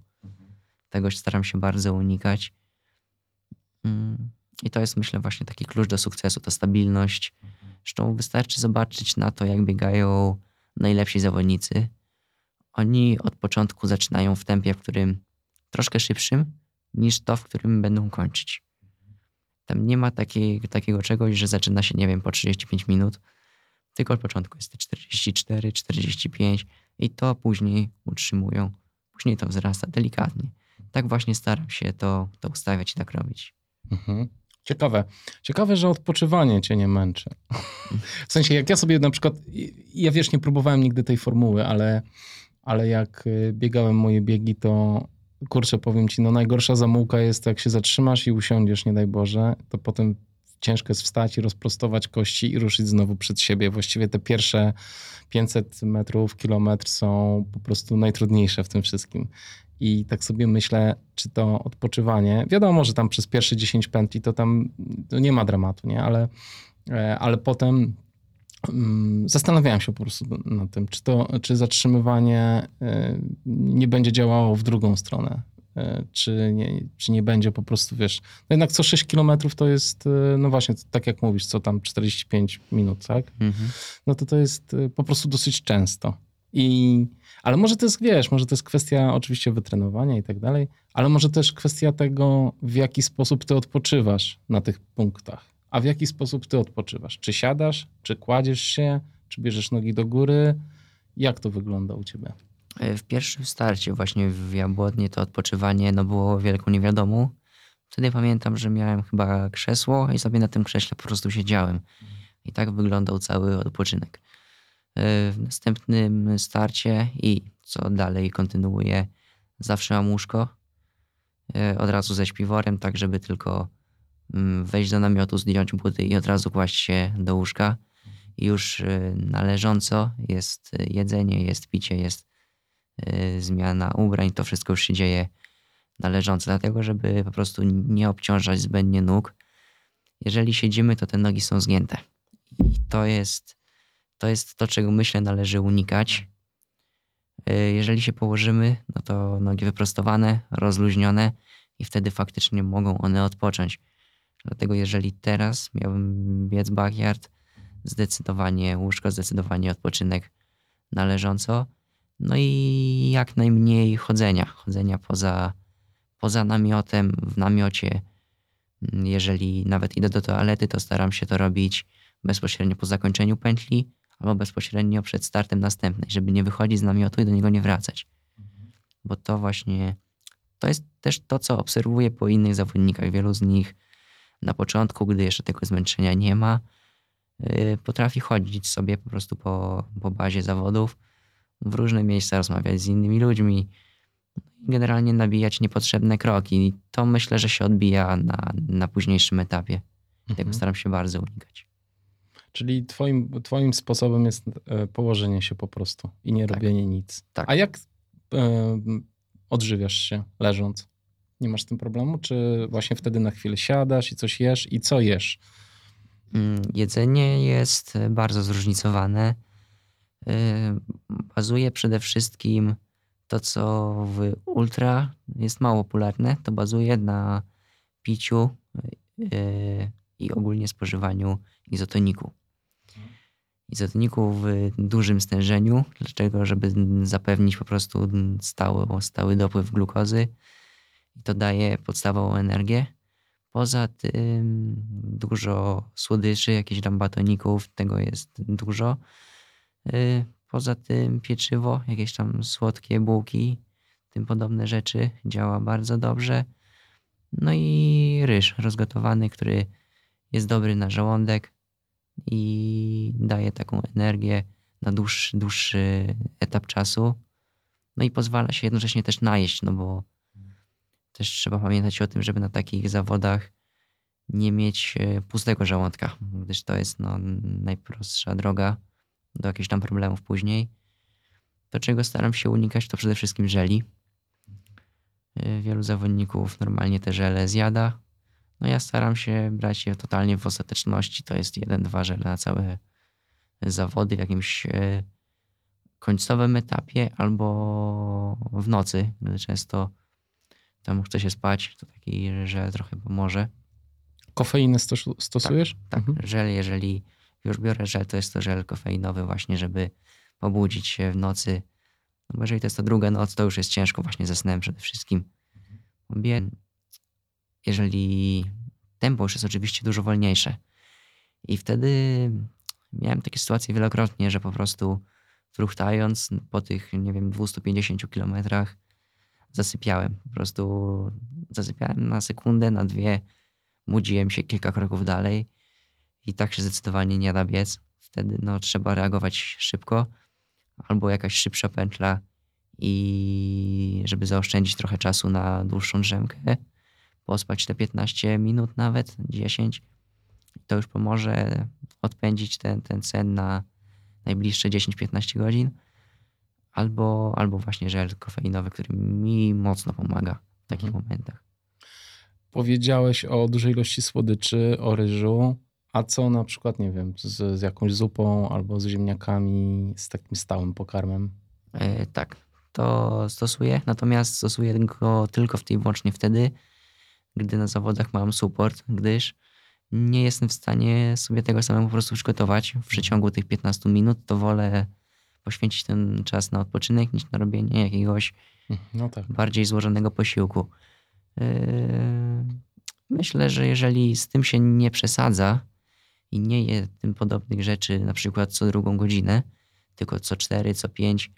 Tego staram się bardzo unikać. Mm, I to jest myślę właśnie taki klucz do sukcesu, ta stabilność. Zresztą wystarczy zobaczyć na to, jak biegają najlepsi zawodnicy oni od początku zaczynają w tempie, w którym troszkę szybszym niż to, w którym będą kończyć. Tam nie ma takiej, takiego czegoś, że zaczyna się, nie wiem, po 35 minut, tylko od początku jest 44, 45 i to później utrzymują. Później to wzrasta delikatnie. Tak właśnie staram się to, to ustawiać i tak robić. Mhm. Ciekawe. Ciekawe, że odpoczywanie cię nie męczy. W sensie, jak ja sobie na przykład, ja wiesz, nie próbowałem nigdy tej formuły, ale ale jak y, biegałem moje biegi, to kurczę, powiem ci, no najgorsza zamułka jest, jak się zatrzymasz i usiądziesz, nie daj Boże, to potem ciężko jest wstać i rozprostować kości i ruszyć znowu przed siebie. Właściwie te pierwsze 500 metrów, kilometr są po prostu najtrudniejsze w tym wszystkim. I tak sobie myślę, czy to odpoczywanie, wiadomo, że tam przez pierwsze 10 pętli to tam to nie ma dramatu, nie? Ale, e, ale potem Mm, zastanawiałem się po prostu nad tym, czy to, czy zatrzymywanie y, nie będzie działało w drugą stronę, y, czy nie, czy nie będzie po prostu, wiesz, no jednak co 6 kilometrów to jest, y, no właśnie, tak jak mówisz, co tam 45 minut, tak? Mhm. No to to jest po prostu dosyć często. I, ale może to jest, wiesz, może to jest kwestia oczywiście wytrenowania i tak dalej, ale może też kwestia tego, w jaki sposób ty odpoczywasz na tych punktach. A w jaki sposób ty odpoczywasz? Czy siadasz, czy kładziesz się, czy bierzesz nogi do góry? Jak to wygląda u ciebie? E, w pierwszym starcie właśnie w Jabłodnie to odpoczywanie no było wielką niewiadomą. Wtedy pamiętam, że miałem chyba krzesło i sobie na tym krześle po prostu siedziałem. I tak wyglądał cały odpoczynek. E, w następnym starcie i co dalej kontynuuję, zawsze mam łóżko. E, od razu ze śpiworem, tak żeby tylko Mm, wejść do namiotu, zdjąć buty i od razu kłaść się do łóżka. Już y, należąco jest y, jedzenie, jest picie, jest zmiana ubrań, to wszystko już się dzieje należąco, dlatego żeby po prostu nie obciążać zbędnie nóg. Jeżeli siedzimy, to te nogi są zgięte. I to jest to, jest to czego myślę należy unikać. Jeżeli się położymy, no to nogi wyprostowane, rozluźnione i wtedy faktycznie mogą one odpocząć. Dlatego jeżeli teraz miałbym biec backyard, zdecydowanie łóżko, zdecydowanie odpoczynek należąco. No i jak najmniej chodzenia, chodzenia poza, poza namiotem, w namiocie. Jeżeli nawet idę do toalety, to staram się to robić bezpośrednio po zakończeniu pętli albo bezpośrednio przed startem następnej, żeby nie wychodzić z namiotu i do niego nie wracać. Bo to właśnie, to jest też to, co obserwuję po innych zawodnikach. Wielu z nich na początku, gdy jeszcze tego zmęczenia nie ma, y, potrafi chodzić sobie po prostu po, po bazie zawodów, w różne miejsca rozmawiać z innymi ludźmi generalnie nabijać niepotrzebne kroki. I to myślę, że się odbija na, na późniejszym etapie. Tego Mhm. staram się bardzo unikać. Czyli twoim, twoim sposobem jest e, położenie się po prostu i nie Tak. robienie nic. Tak. A jak e, odżywiasz się leżąc? Nie masz z tym problemu? Czy właśnie wtedy na chwilę siadasz i coś jesz? I co jesz? Mm, Jedzenie jest e, bardzo zróżnicowane. Y, Bazuje przede wszystkim to, co w ultra jest mało popularne, to bazuje na piciu i ogólnie spożywaniu izotoniku. Izotoniku w dużym stężeniu. Dlaczego? Żeby zapewnić po prostu stały, stały dopływ glukozy. I to daje podstawową energię. Poza tym dużo słodyczy, jakichś tam batoników, tego jest dużo. Y, Poza tym pieczywo, jakieś tam słodkie bułki, tym podobne rzeczy działa bardzo dobrze. No i ryż rozgotowany, który jest dobry na żołądek i daje taką energię na dłuższy, dłuższy etap czasu. No i pozwala się jednocześnie też najeść, no bo też trzeba pamiętać o tym, żeby na takich zawodach nie mieć e, pustego żołądka, gdyż to jest no, najprostsza droga do jakichś tam problemów później. To, czego staram się unikać, to przede wszystkim żeli. E, Wielu zawodników normalnie te żele zjada. No ja staram się brać je totalnie w ostateczności. To jest jeden, dwa żele na całe zawody w jakimś e, końcowym etapie albo w nocy, gdy często tam chce się spać, to taki żel trochę pomoże. Kofeinę stos- stosujesz? Tak, Mhm. żel, jeżeli już biorę żel, to jest to żel kofeinowy właśnie, żeby pobudzić się w nocy. No bo jeżeli to jest ta druga noc, to już jest ciężko właśnie ze snem przede wszystkim. Bie- Jeżeli tempo już jest oczywiście dużo wolniejsze. I wtedy miałem takie sytuacje wielokrotnie, że po prostu fruchtając po tych, nie wiem, 250 kilometrach zasypiałem. Po prostu zasypiałem na sekundę, na dwie, budziłem się kilka kroków dalej i tak się zdecydowanie nie da biec. Wtedy no, trzeba reagować szybko albo jakaś szybsza pętla i żeby zaoszczędzić trochę czasu na dłuższą drzemkę, pospać te 15 minut nawet, 10. To już pomoże odpędzić ten, ten sen na najbliższe 10-15 godzin. Albo, albo właśnie żel kofeinowy, który mi mocno pomaga w takich Mhm. momentach. Powiedziałeś o dużej ilości słodyczy, o ryżu. A co na przykład, nie wiem, z, z jakąś zupą albo z ziemniakami, z takim stałym pokarmem? E, tak, to stosuję, natomiast stosuję go tylko w tej wyłącznie wtedy, gdy na zawodach mam support, gdyż nie jestem w stanie sobie tego samego po prostu przygotować w przeciągu tych 15 minut, to wolę poświęcić ten czas na odpoczynek niż na robienie jakiegoś No tak. bardziej złożonego posiłku. Yy, Myślę, że jeżeli z tym się nie przesadza i nie je tym podobnych rzeczy na przykład co drugą godzinę, tylko co cztery, co pięć,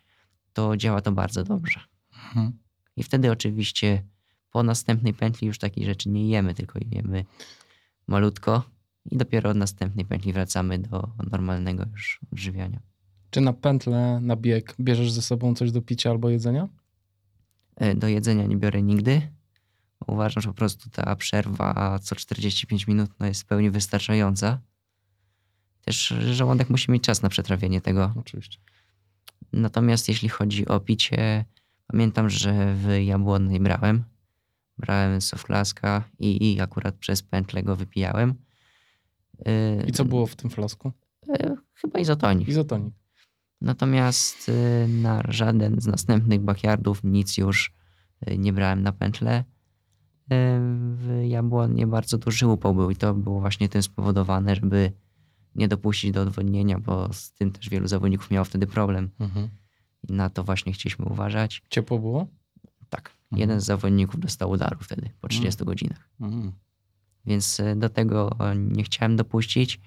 to działa to bardzo dobrze. Mhm. I wtedy oczywiście po następnej pętli już takich rzeczy nie jemy, tylko jemy malutko i dopiero od następnej pętli wracamy do normalnego już odżywiania. Czy na pętlę, na bieg bierzesz ze sobą coś do picia albo jedzenia? E, Do jedzenia nie biorę nigdy. Uważam, że po prostu ta przerwa co 45 minut no jest w pełni wystarczająca. Też żołądek musi mieć czas na przetrawienie tego. Oczywiście. Natomiast jeśli chodzi o picie, pamiętam, że w Jabłonnej brałem. Brałem soflaska i, i akurat przez pętlę go wypijałem. E, I co było w tym flasku? e, Chyba izotonik. Izotonik. Natomiast y, na żaden z następnych backyardów nic już y, nie brałem na pętlę. Y, W Jabłonie bardzo duży upał był i to było właśnie tym spowodowane, żeby nie dopuścić do odwodnienia, bo z tym też wielu zawodników miało wtedy problem. Mhm. I na to właśnie chcieliśmy uważać. Ciepło było? Tak, Mhm. jeden z zawodników dostał udaru wtedy po 30 godzinach. Mhm. Więc y, do tego nie chciałem dopuścić.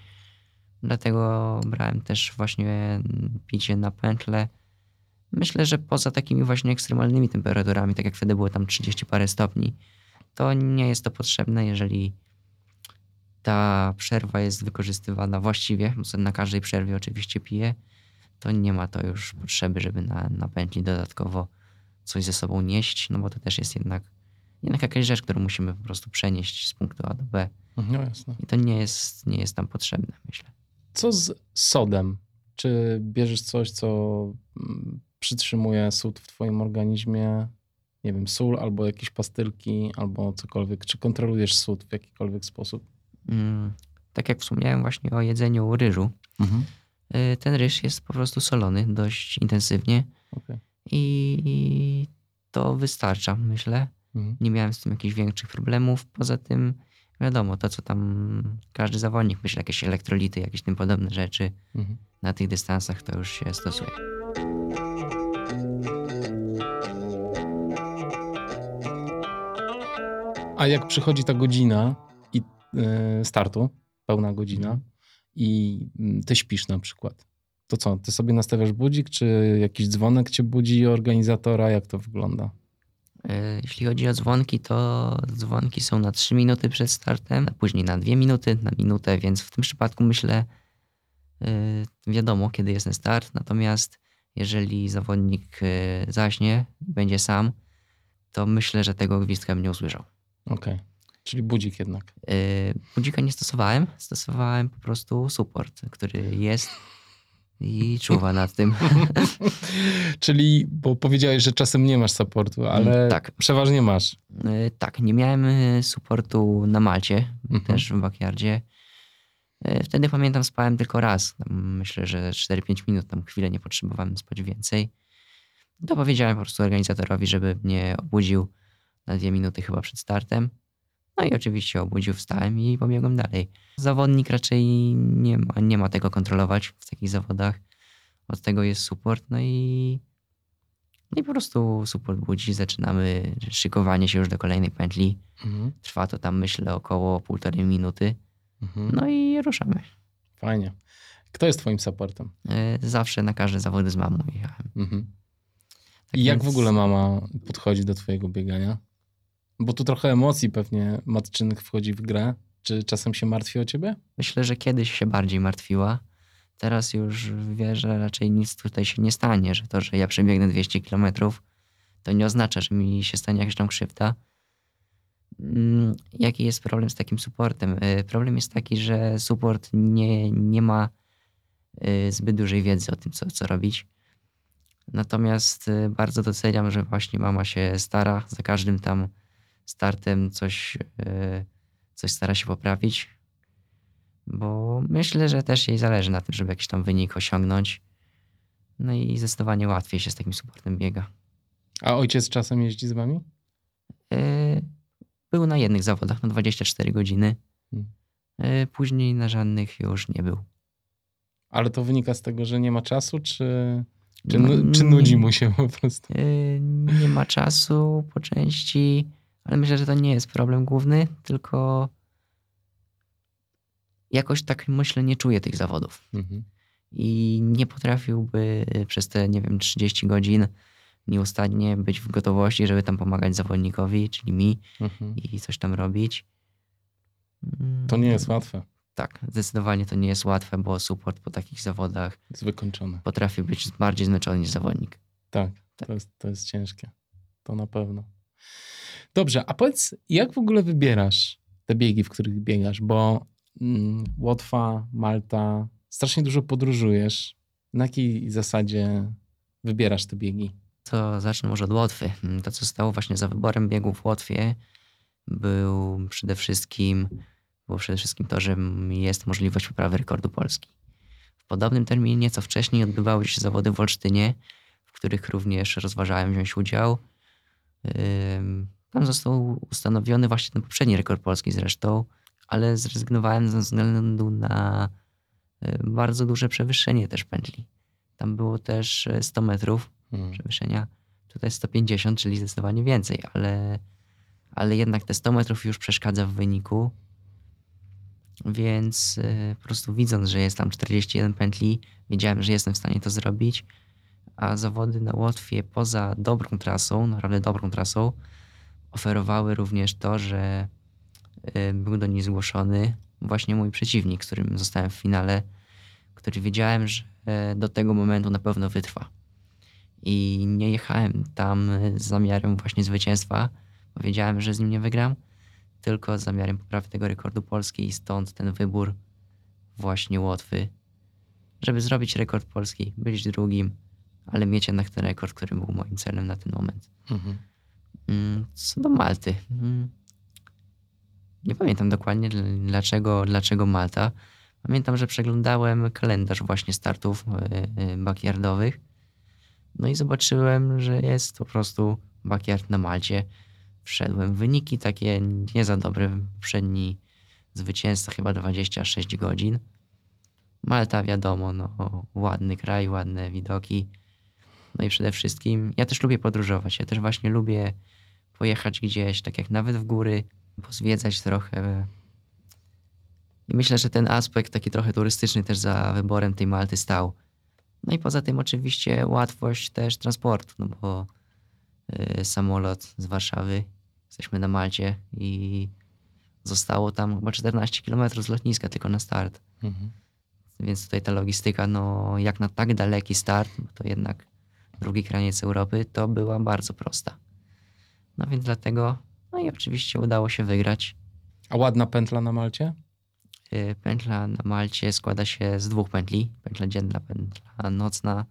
Dlatego brałem też właśnie mm, picie na pętlę. Myślę, że poza takimi właśnie ekstremalnymi temperaturami, tak jak wtedy było tam 30 parę stopni, to nie jest to potrzebne, jeżeli ta przerwa jest wykorzystywana właściwie. bo Na każdej przerwie oczywiście piję, to nie ma to już potrzeby, żeby na, na pętli dodatkowo coś ze sobą nieść, no bo to też jest jednak, jednak jakaś rzecz, którą musimy po prostu przenieść z punktu A do B. No jasne. I to nie jest, nie jest tam potrzebne, myślę. Co z sodem? Czy bierzesz coś, co mm, przytrzymuje sód w twoim organizmie? Nie wiem, sól albo jakieś pastylki, albo cokolwiek. Czy kontrolujesz sód w jakikolwiek sposób? Mm, tak jak wspomniałem właśnie o jedzeniu ryżu, Mhm. y, ten ryż jest po prostu solony dość intensywnie Okej. I, i to wystarcza, myślę. Mhm. Nie miałem z tym jakichś większych problemów. Poza tym, wiadomo, to co tam każdy zawodnik, myślę, jakieś elektrolity, jakieś tym podobne rzeczy Mhm. na tych dystansach to już się stosuje. A jak przychodzi ta godzina i y, startu, pełna godzina, i mm, ty śpisz na przykład, to co? Ty sobie nastawiasz budzik, czy jakiś dzwonek cię budzi organizatora? Jak to wygląda? E, Jeśli chodzi o dzwonki, to dzwonki są na 3 minuty przed startem, a później na 2 minuty, na minutę, więc w tym przypadku myślę, e, wiadomo, kiedy jest ten start. Natomiast jeżeli zawodnik e, zaśnie, będzie sam, to myślę, że tego gwizdka bym nie usłyszał. Okej. Czyli budzik jednak. Budzika nie stosowałem, stosowałem po prostu support, który jest i czuwa nad tym. Czyli, bo powiedziałeś, że czasem nie masz supportu, ale Mm, tak. przeważnie masz. E, Tak, nie miałem e, supportu na Malcie, Mhm. też w backyardzie. E, Wtedy pamiętam, spałem tylko raz. Myślę, że 4-5 minut, tam chwilę nie potrzebowałem spać więcej. To powiedziałem po prostu organizatorowi, żeby mnie obudził na dwie minuty chyba przed startem. No i oczywiście obudził, wstałem i pobiegłem dalej. Zawodnik raczej nie ma, nie ma tego kontrolować w takich zawodach. Od tego jest support, no i, no i po prostu support budzi, zaczynamy szykowanie się już do kolejnej pętli. Mhm. Trwa to tam myślę około półtorej minuty. Mhm. No i ruszamy. Fajnie. Kto jest twoim supportem? E, Zawsze na każde zawody z mamą jechałem. Mhm. Tak I jak więc- w ogóle mama podchodzi do twojego biegania? Bo tu trochę emocji pewnie matczynych wchodzi w grę. Czy czasem się martwi o ciebie? Myślę, że kiedyś się bardziej martwiła. Teraz już wie, że raczej nic tutaj się nie stanie, że to, że ja przebiegnę 200 km, to nie oznacza, że mi się stanie jakaś tam krzywda. Mm, Jaki jest problem z takim supportem? E, Problem jest taki, że support nie, nie ma e, zbyt dużej wiedzy o tym, co, co robić. Natomiast e, bardzo doceniam, że właśnie mama się stara za każdym tam startem coś, e, coś stara się poprawić, bo myślę, że też jej zależy na tym, żeby jakiś tam wynik osiągnąć. No i zdecydowanie łatwiej się z takim supportem biega. A ojciec czasem jeździ z wami? E, Był na jednych zawodach na 24 godziny. Hmm. E, Później na żadnych już nie był. Ale to wynika z tego, że nie ma czasu, czy, czy, No, czy nudzi mu się po prostu? Nie ma czasu po części, ale myślę, że to nie jest problem główny, tylko jakoś tak myślę, nie czuję tych zawodów. Mhm. i nie potrafiłby przez te, nie wiem, 30 godzin nieustannie być w gotowości, żeby tam pomagać zawodnikowi, czyli mi Mhm. i coś tam robić. Mm, To nie jest łatwe. Tak, zdecydowanie to nie jest łatwe, bo support po takich zawodach Jest wykończone. potrafi być bardziej zmęczony niż zawodnik. Tak, Tak. To, jest, to jest ciężkie. To na pewno. Dobrze, a powiedz, jak w ogóle wybierasz te biegi, w których biegasz? Bo mm, Łotwa, Malta, strasznie dużo podróżujesz. Na jakiej zasadzie wybierasz te biegi? To zacznę może od Łotwy. Mm, To, co stało właśnie za wyborem biegów w Łotwie, był przede wszystkim, było przede wszystkim to, że jest możliwość poprawy rekordu Polski. W podobnym terminie, nieco wcześniej, odbywały się zawody w Olsztynie, w których również rozważałem wziąć udział. Tam został ustanowiony właśnie ten poprzedni rekord Polski zresztą, ale zrezygnowałem ze względu na y, bardzo duże przewyższenie też pętli. Tam było też y, 100 metrów, Hmm. przewyższenia. Tutaj 150, czyli zdecydowanie więcej, ale, ale jednak te 100 metrów już przeszkadza w wyniku. Więc y, po prostu widząc, że jest tam 41 pętli, wiedziałem, że jestem w stanie to zrobić. A zawody na Łotwie poza dobrą trasą, naprawdę dobrą trasą, oferowały również to, że y, był do niej zgłoszony właśnie mój przeciwnik, z którym zostałem w finale, który wiedziałem, że do tego momentu na pewno wytrwa. I nie jechałem tam z zamiarem właśnie zwycięstwa, bo wiedziałem, że z nim nie wygram, tylko z zamiarem poprawy tego rekordu Polski i stąd ten wybór właśnie łatwy, żeby zrobić rekord Polski, być drugim, ale mieć jednak ten rekord, który był moim celem na ten moment. Mhm. Mm, co do Malty. Mm, nie pamiętam dokładnie dlaczego, dlaczego Malta. Pamiętam, że przeglądałem kalendarz właśnie startów e, e, backyardowych. No i zobaczyłem, że jest po prostu backyard na Malcie. Wszedłem. Wyniki takie nie za dobre. Przedni zwycięzca chyba 26 godzin. Malta wiadomo, no, ładny kraj, ładne widoki. No i przede wszystkim ja też lubię podróżować. Ja też właśnie lubię pojechać gdzieś, tak jak nawet w góry, pozwiedzać trochę. I myślę, że ten aspekt taki trochę turystyczny też za wyborem tej Malty stał. No i poza tym oczywiście łatwość też transportu, no bo y, samolot z Warszawy, jesteśmy na Malcie i zostało tam chyba 14 km z lotniska tylko na start. Mhm. Więc tutaj ta logistyka, no jak na tak daleki start, to jednak drugi kraniec Europy, to była bardzo prosta. No więc dlatego, no i oczywiście udało się wygrać. A ładna pętla na Malcie? Y, pętla na Malcie składa się z dwóch pętli. Pętla dzienna, pętla nocna.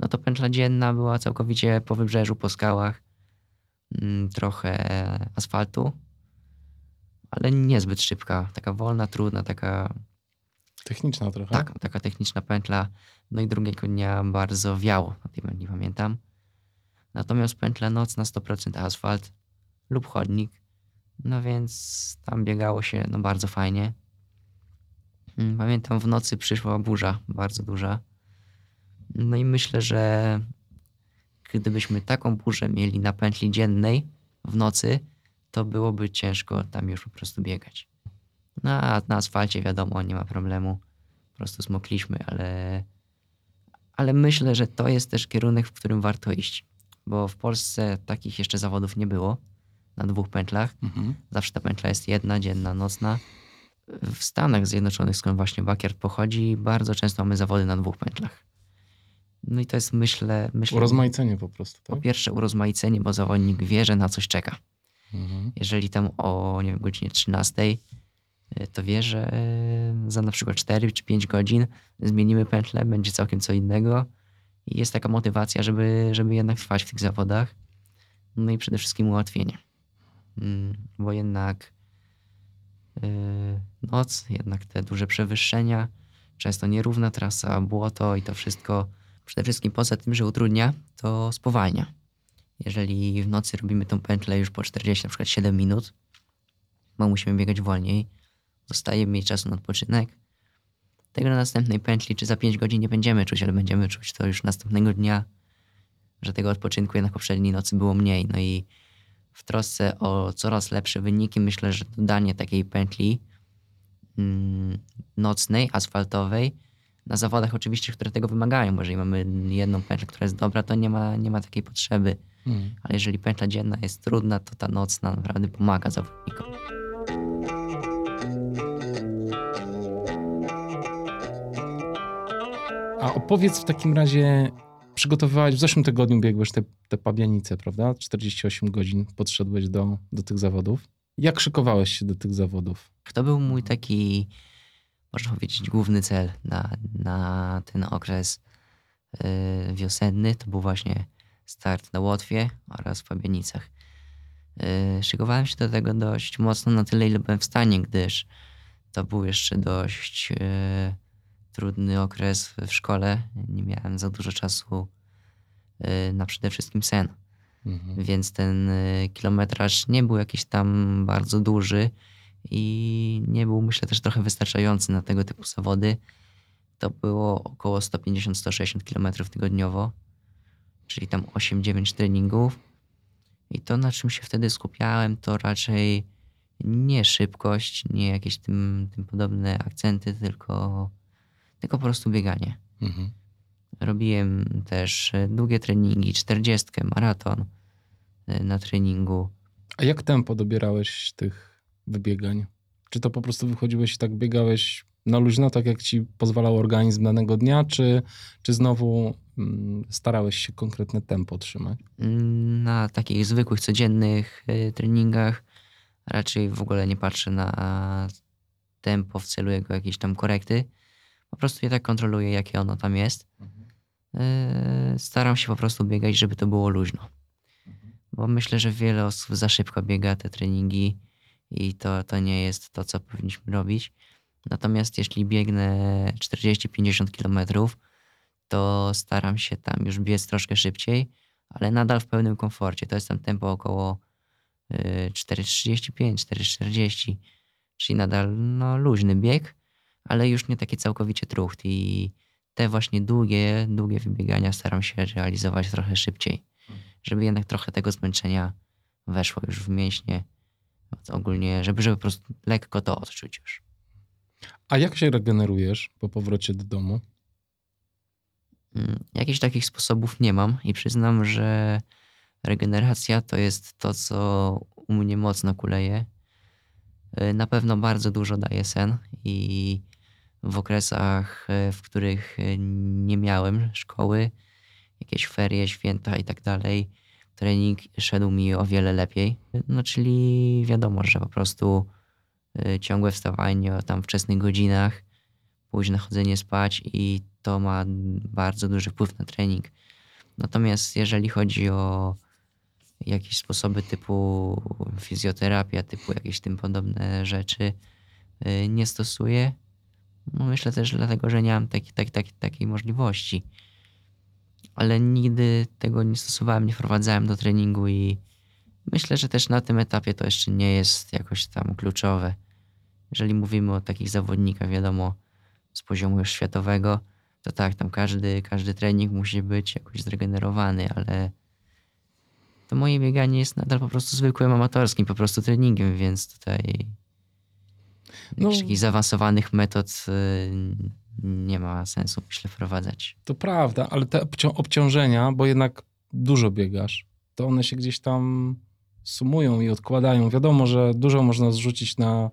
No to pętla dzienna była całkowicie po wybrzeżu, po skałach. Mm, trochę asfaltu, ale niezbyt szybka. Taka wolna, trudna, taka... Techniczna trochę. Tak, taka techniczna pętla. No i drugiego dnia bardzo wiało, na tej pętli pamiętam. Natomiast pętla nocna 100% asfalt lub chodnik. No więc tam biegało się no bardzo fajnie. Mm, pamiętam w nocy przyszła burza, bardzo duża. No i myślę, że gdybyśmy taką burzę mieli na pętli dziennej w nocy, to byłoby ciężko tam już po prostu biegać. No a na asfalcie wiadomo, nie ma problemu. Po prostu smokliśmy, ale, ale myślę, że to jest też kierunek, w którym warto iść bo w Polsce takich jeszcze zawodów nie było na dwóch pętlach. Mhm. Zawsze ta pętla jest jedna, dzienna, nocna. W Stanach Zjednoczonych, skąd właśnie backyard pochodzi, bardzo często mamy zawody na dwóch pętlach. No i to jest, myślę... myślę urozmaicenie po prostu, tak? Po pierwsze urozmaicenie, bo zawodnik wie, że na coś czeka. Mhm. Jeżeli tam o, nie wiem, godzinie 13 y, to wie, że za na przykład 4 czy 5 godzin zmienimy pętlę, będzie całkiem co innego i jest taka motywacja, żeby, żeby jednak trwać w tych zawodach. No i przede wszystkim ułatwienie. Mm, bo jednak yy, noc, jednak te duże przewyższenia, często nierówna trasa, błoto i to wszystko przede wszystkim poza tym, że utrudnia, to spowalnia. Jeżeli w nocy robimy tą pętlę już po 40, na przykład 7 minut, bo musimy biegać wolniej, zostaje mniej czasu na odpoczynek, tego na następnej pętli, czy za 5 godzin nie będziemy czuć, ale będziemy czuć to już następnego dnia, że tego odpoczynku jednak poprzedniej nocy było mniej. No i w trosce o coraz lepsze wyniki myślę, że dodanie takiej pętli mm, nocnej, asfaltowej, na zawodach oczywiście, które tego wymagają, bo jeżeli mamy jedną pętlę, która jest dobra, to nie ma, nie ma takiej potrzeby. Mm. Ale jeżeli pętla dzienna jest trudna, to ta nocna naprawdę pomaga zawodnikom. A opowiedz w takim razie, przygotowywałeś, w zeszłym tygodniu biegłeś te, te pabianice, prawda? 48 godzin podszedłeś do, do tych zawodów. Jak szykowałeś się do tych zawodów? To był mój taki, można powiedzieć, główny cel na, na ten okres yy, wiosenny. To był właśnie start na Łotwie oraz w Pabianicach. Yy, szykowałem się do tego dość mocno na tyle, ile byłem w stanie, gdyż to był jeszcze dość yy, trudny okres w szkole. Nie miałem za dużo czasu y, na przede wszystkim sen. Mhm. Więc ten y, kilometraż nie był jakiś tam bardzo duży i nie był, myślę, też trochę wystarczający na tego typu zawody. To było około 150-160 km tygodniowo, czyli tam 8-9 treningów. I to, na czym się wtedy skupiałem, to raczej nie szybkość, nie jakieś tym, tym podobne akcenty, tylko tylko po prostu bieganie. Mhm. Robiłem też e, długie treningi, 40, maraton e, na treningu. A jak tempo dobierałeś tych wybiegań? Czy to po prostu wychodziłeś i tak biegałeś na luźno, tak jak ci pozwalał organizm danego dnia, czy, czy znowu mm, starałeś się konkretne tempo trzymać? Na takich zwykłych, codziennych y, treningach raczej w ogóle nie patrzę na tempo w celu jego jakiejś tam korekty. Po prostu je tak kontroluję, jakie ono tam jest. Y, staram się po prostu biegać, żeby to było luźno. Bo myślę, że wiele osób za szybko biega te treningi i to, to nie jest to, co powinniśmy robić. Natomiast jeśli biegnę 40-50 kilometrów, to staram się tam już biec troszkę szybciej, ale nadal w pełnym komforcie. To jest tam tempo około 4,35, y, 4,40, czyli nadal no, luźny bieg, ale już nie taki całkowicie trucht i te właśnie długie, długie wybiegania staram się realizować trochę szybciej, żeby jednak trochę tego zmęczenia weszło już w mięśnie, ogólnie, żeby, żeby po prostu lekko to odczuć już. A jak się regenerujesz po powrocie do domu? Mm, jakichś takich sposobów nie mam i przyznam, że regeneracja to jest to, co u mnie mocno kuleje. Y, na pewno bardzo dużo daje sen i w okresach, y, w których y, nie miałem szkoły, jakieś ferie, święta i tak dalej, trening szedł mi o wiele lepiej. No czyli wiadomo, że po prostu ciągłe wstawanie o tam wczesnych godzinach, późne chodzenie spać i to ma bardzo duży wpływ na trening. Natomiast jeżeli chodzi o jakieś sposoby typu fizjoterapia, typu jakieś tym podobne rzeczy, nie stosuję. No myślę też dlatego, że nie mam taki, taki, taki, takiej możliwości. Ale nigdy tego nie stosowałem, nie wprowadzałem do treningu i myślę, że też na tym etapie to jeszcze nie jest jakoś tam kluczowe. Jeżeli mówimy o takich zawodnikach, wiadomo, z poziomu już światowego, to tak, tam każdy, każdy trening musi być jakoś zregenerowany, ale to moje bieganie jest nadal po prostu zwykłym amatorskim po prostu treningiem, więc tutaj no, jakichś zaawansowanych metod y, nie ma sensu, myślę, wprowadzać. To prawda, ale te obciążenia, bo jednak dużo biegasz, to one się gdzieś tam sumują i odkładają. Wiadomo, że dużo można zrzucić na,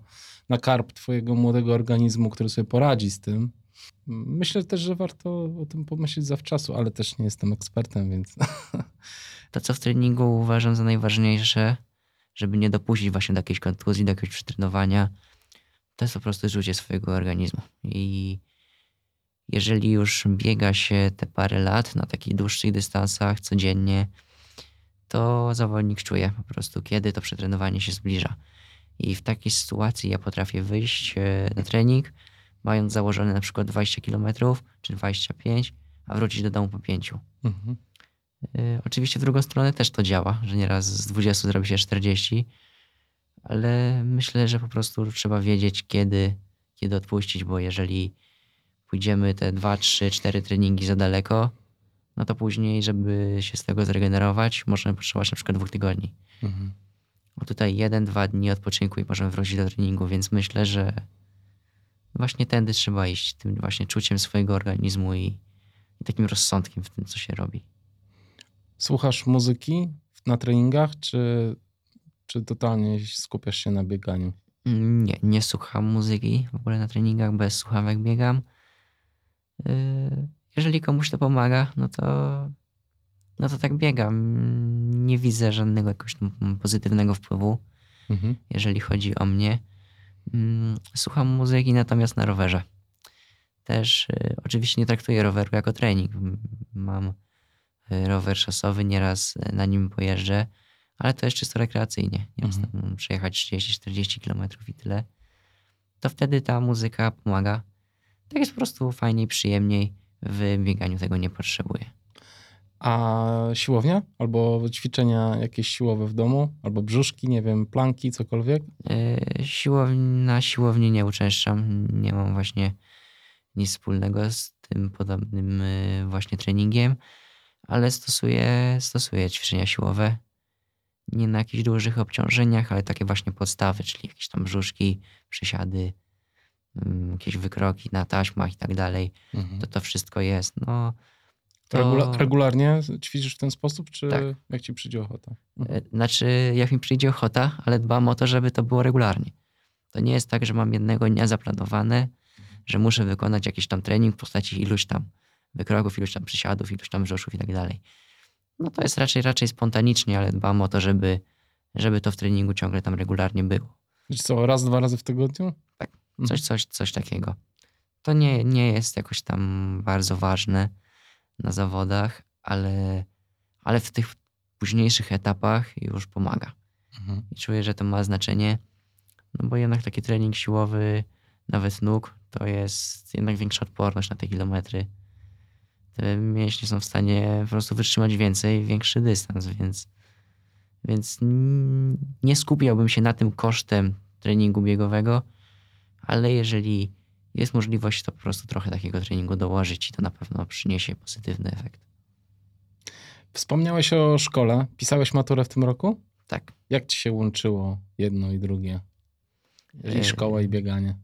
na karp twojego młodego organizmu, który sobie poradzi z tym. Myślę też, że warto o tym pomyśleć zawczasu, ale też nie jestem ekspertem, więc. To, co w treningu uważam za najważniejsze, żeby nie dopuścić właśnie do jakiejś kontuzji, do jakiegoś przetrenowania, to jest po prostu zużycie swojego organizmu. I jeżeli już biega się te parę lat na takich dłuższych dystansach codziennie, to zawodnik czuje po prostu, kiedy to przetrenowanie się zbliża. I w takiej sytuacji ja potrafię wyjść e, na trening, mając założone na przykład 20 km czy 25, a wrócić do domu po 5. Mhm. Y, oczywiście w drugą stronę też to działa, że nieraz z 20 zrobi się 40, ale myślę, że po prostu trzeba wiedzieć, kiedy, kiedy odpuścić, bo jeżeli pójdziemy te 2, 3, 4 treningi za daleko, no to później, żeby się z tego zregenerować, możemy potrzebować na przykład dwóch tygodni. Mhm. Bo tutaj jeden, dwa dni odpoczynku i możemy wrócić do treningu, więc myślę, że właśnie tędy trzeba iść, tym właśnie czuciem swojego organizmu i, i takim rozsądkiem w tym, co się robi. Słuchasz muzyki na treningach, czy, czy totalnie skupiasz się na bieganiu? Nie, nie słucham muzyki w ogóle na treningach, bez słuchawek biegam. Y, jeżeli komuś to pomaga, no to, no to tak biegam. Nie widzę żadnego jakiegoś pozytywnego wpływu, mhm. jeżeli chodzi o mnie. Mm, słucham muzyki natomiast na rowerze. Też y, oczywiście nie traktuję roweru jako trening. Mam Y, rower szosowy, nieraz y, na nim pojeżdżę, ale to jest czysto rekreacyjnie. Nieraz mhm. przejechać 30-40 km i tyle. To wtedy ta muzyka pomaga. Tak jest po prostu fajniej, przyjemniej. W bieganiu tego nie potrzebuję. A siłownia? Albo ćwiczenia jakieś siłowe w domu? Albo brzuszki, nie wiem, planki, cokolwiek? Yy, siłowni, na siłowni nie uczęszczam. Nie mam właśnie nic wspólnego z tym podobnym właśnie treningiem ale stosuję, stosuję ćwiczenia siłowe. Nie na jakichś dużych obciążeniach, ale takie właśnie podstawy, czyli jakieś tam brzuszki, przysiady, mm, jakieś wykroki na taśmach i tak dalej. Mhm. To to wszystko jest. No, to... Regula regularnie ćwiczysz w ten sposób, czy tak. jak ci przyjdzie ochota? Mhm. Znaczy, jak mi przyjdzie ochota, ale dbam o to, żeby to było regularnie. To nie jest tak, że mam jednego dnia zaplanowane, że muszę wykonać jakiś tam trening w postaci iluś tam wykroków, ilość tam przysiadów, ilość tam brzoszów i tak dalej. No to jest raczej, raczej spontanicznie, ale dbam o to, żeby, żeby to w treningu ciągle tam regularnie było. Czy co, raz, dwa razy w tygodniu? Tak, Mhm. coś, coś, coś takiego. To nie, nie jest jakoś tam bardzo ważne na zawodach, ale, ale w tych późniejszych etapach już pomaga. Mhm. I czuję, że to ma znaczenie, no bo jednak taki trening siłowy, nawet nóg, to jest jednak większa odporność na te kilometry. Te mięśnie są w stanie po prostu wytrzymać więcej, większy dystans, więc, więc nie skupiałbym się na tym kosztem treningu biegowego, ale jeżeli jest możliwość, to po prostu trochę takiego treningu dołożyć i to na pewno przyniesie pozytywny efekt. Wspomniałeś o szkole. Pisałeś maturę w tym roku? Tak. Jak ci się łączyło jedno i drugie? I Yy, szkoła, i bieganie.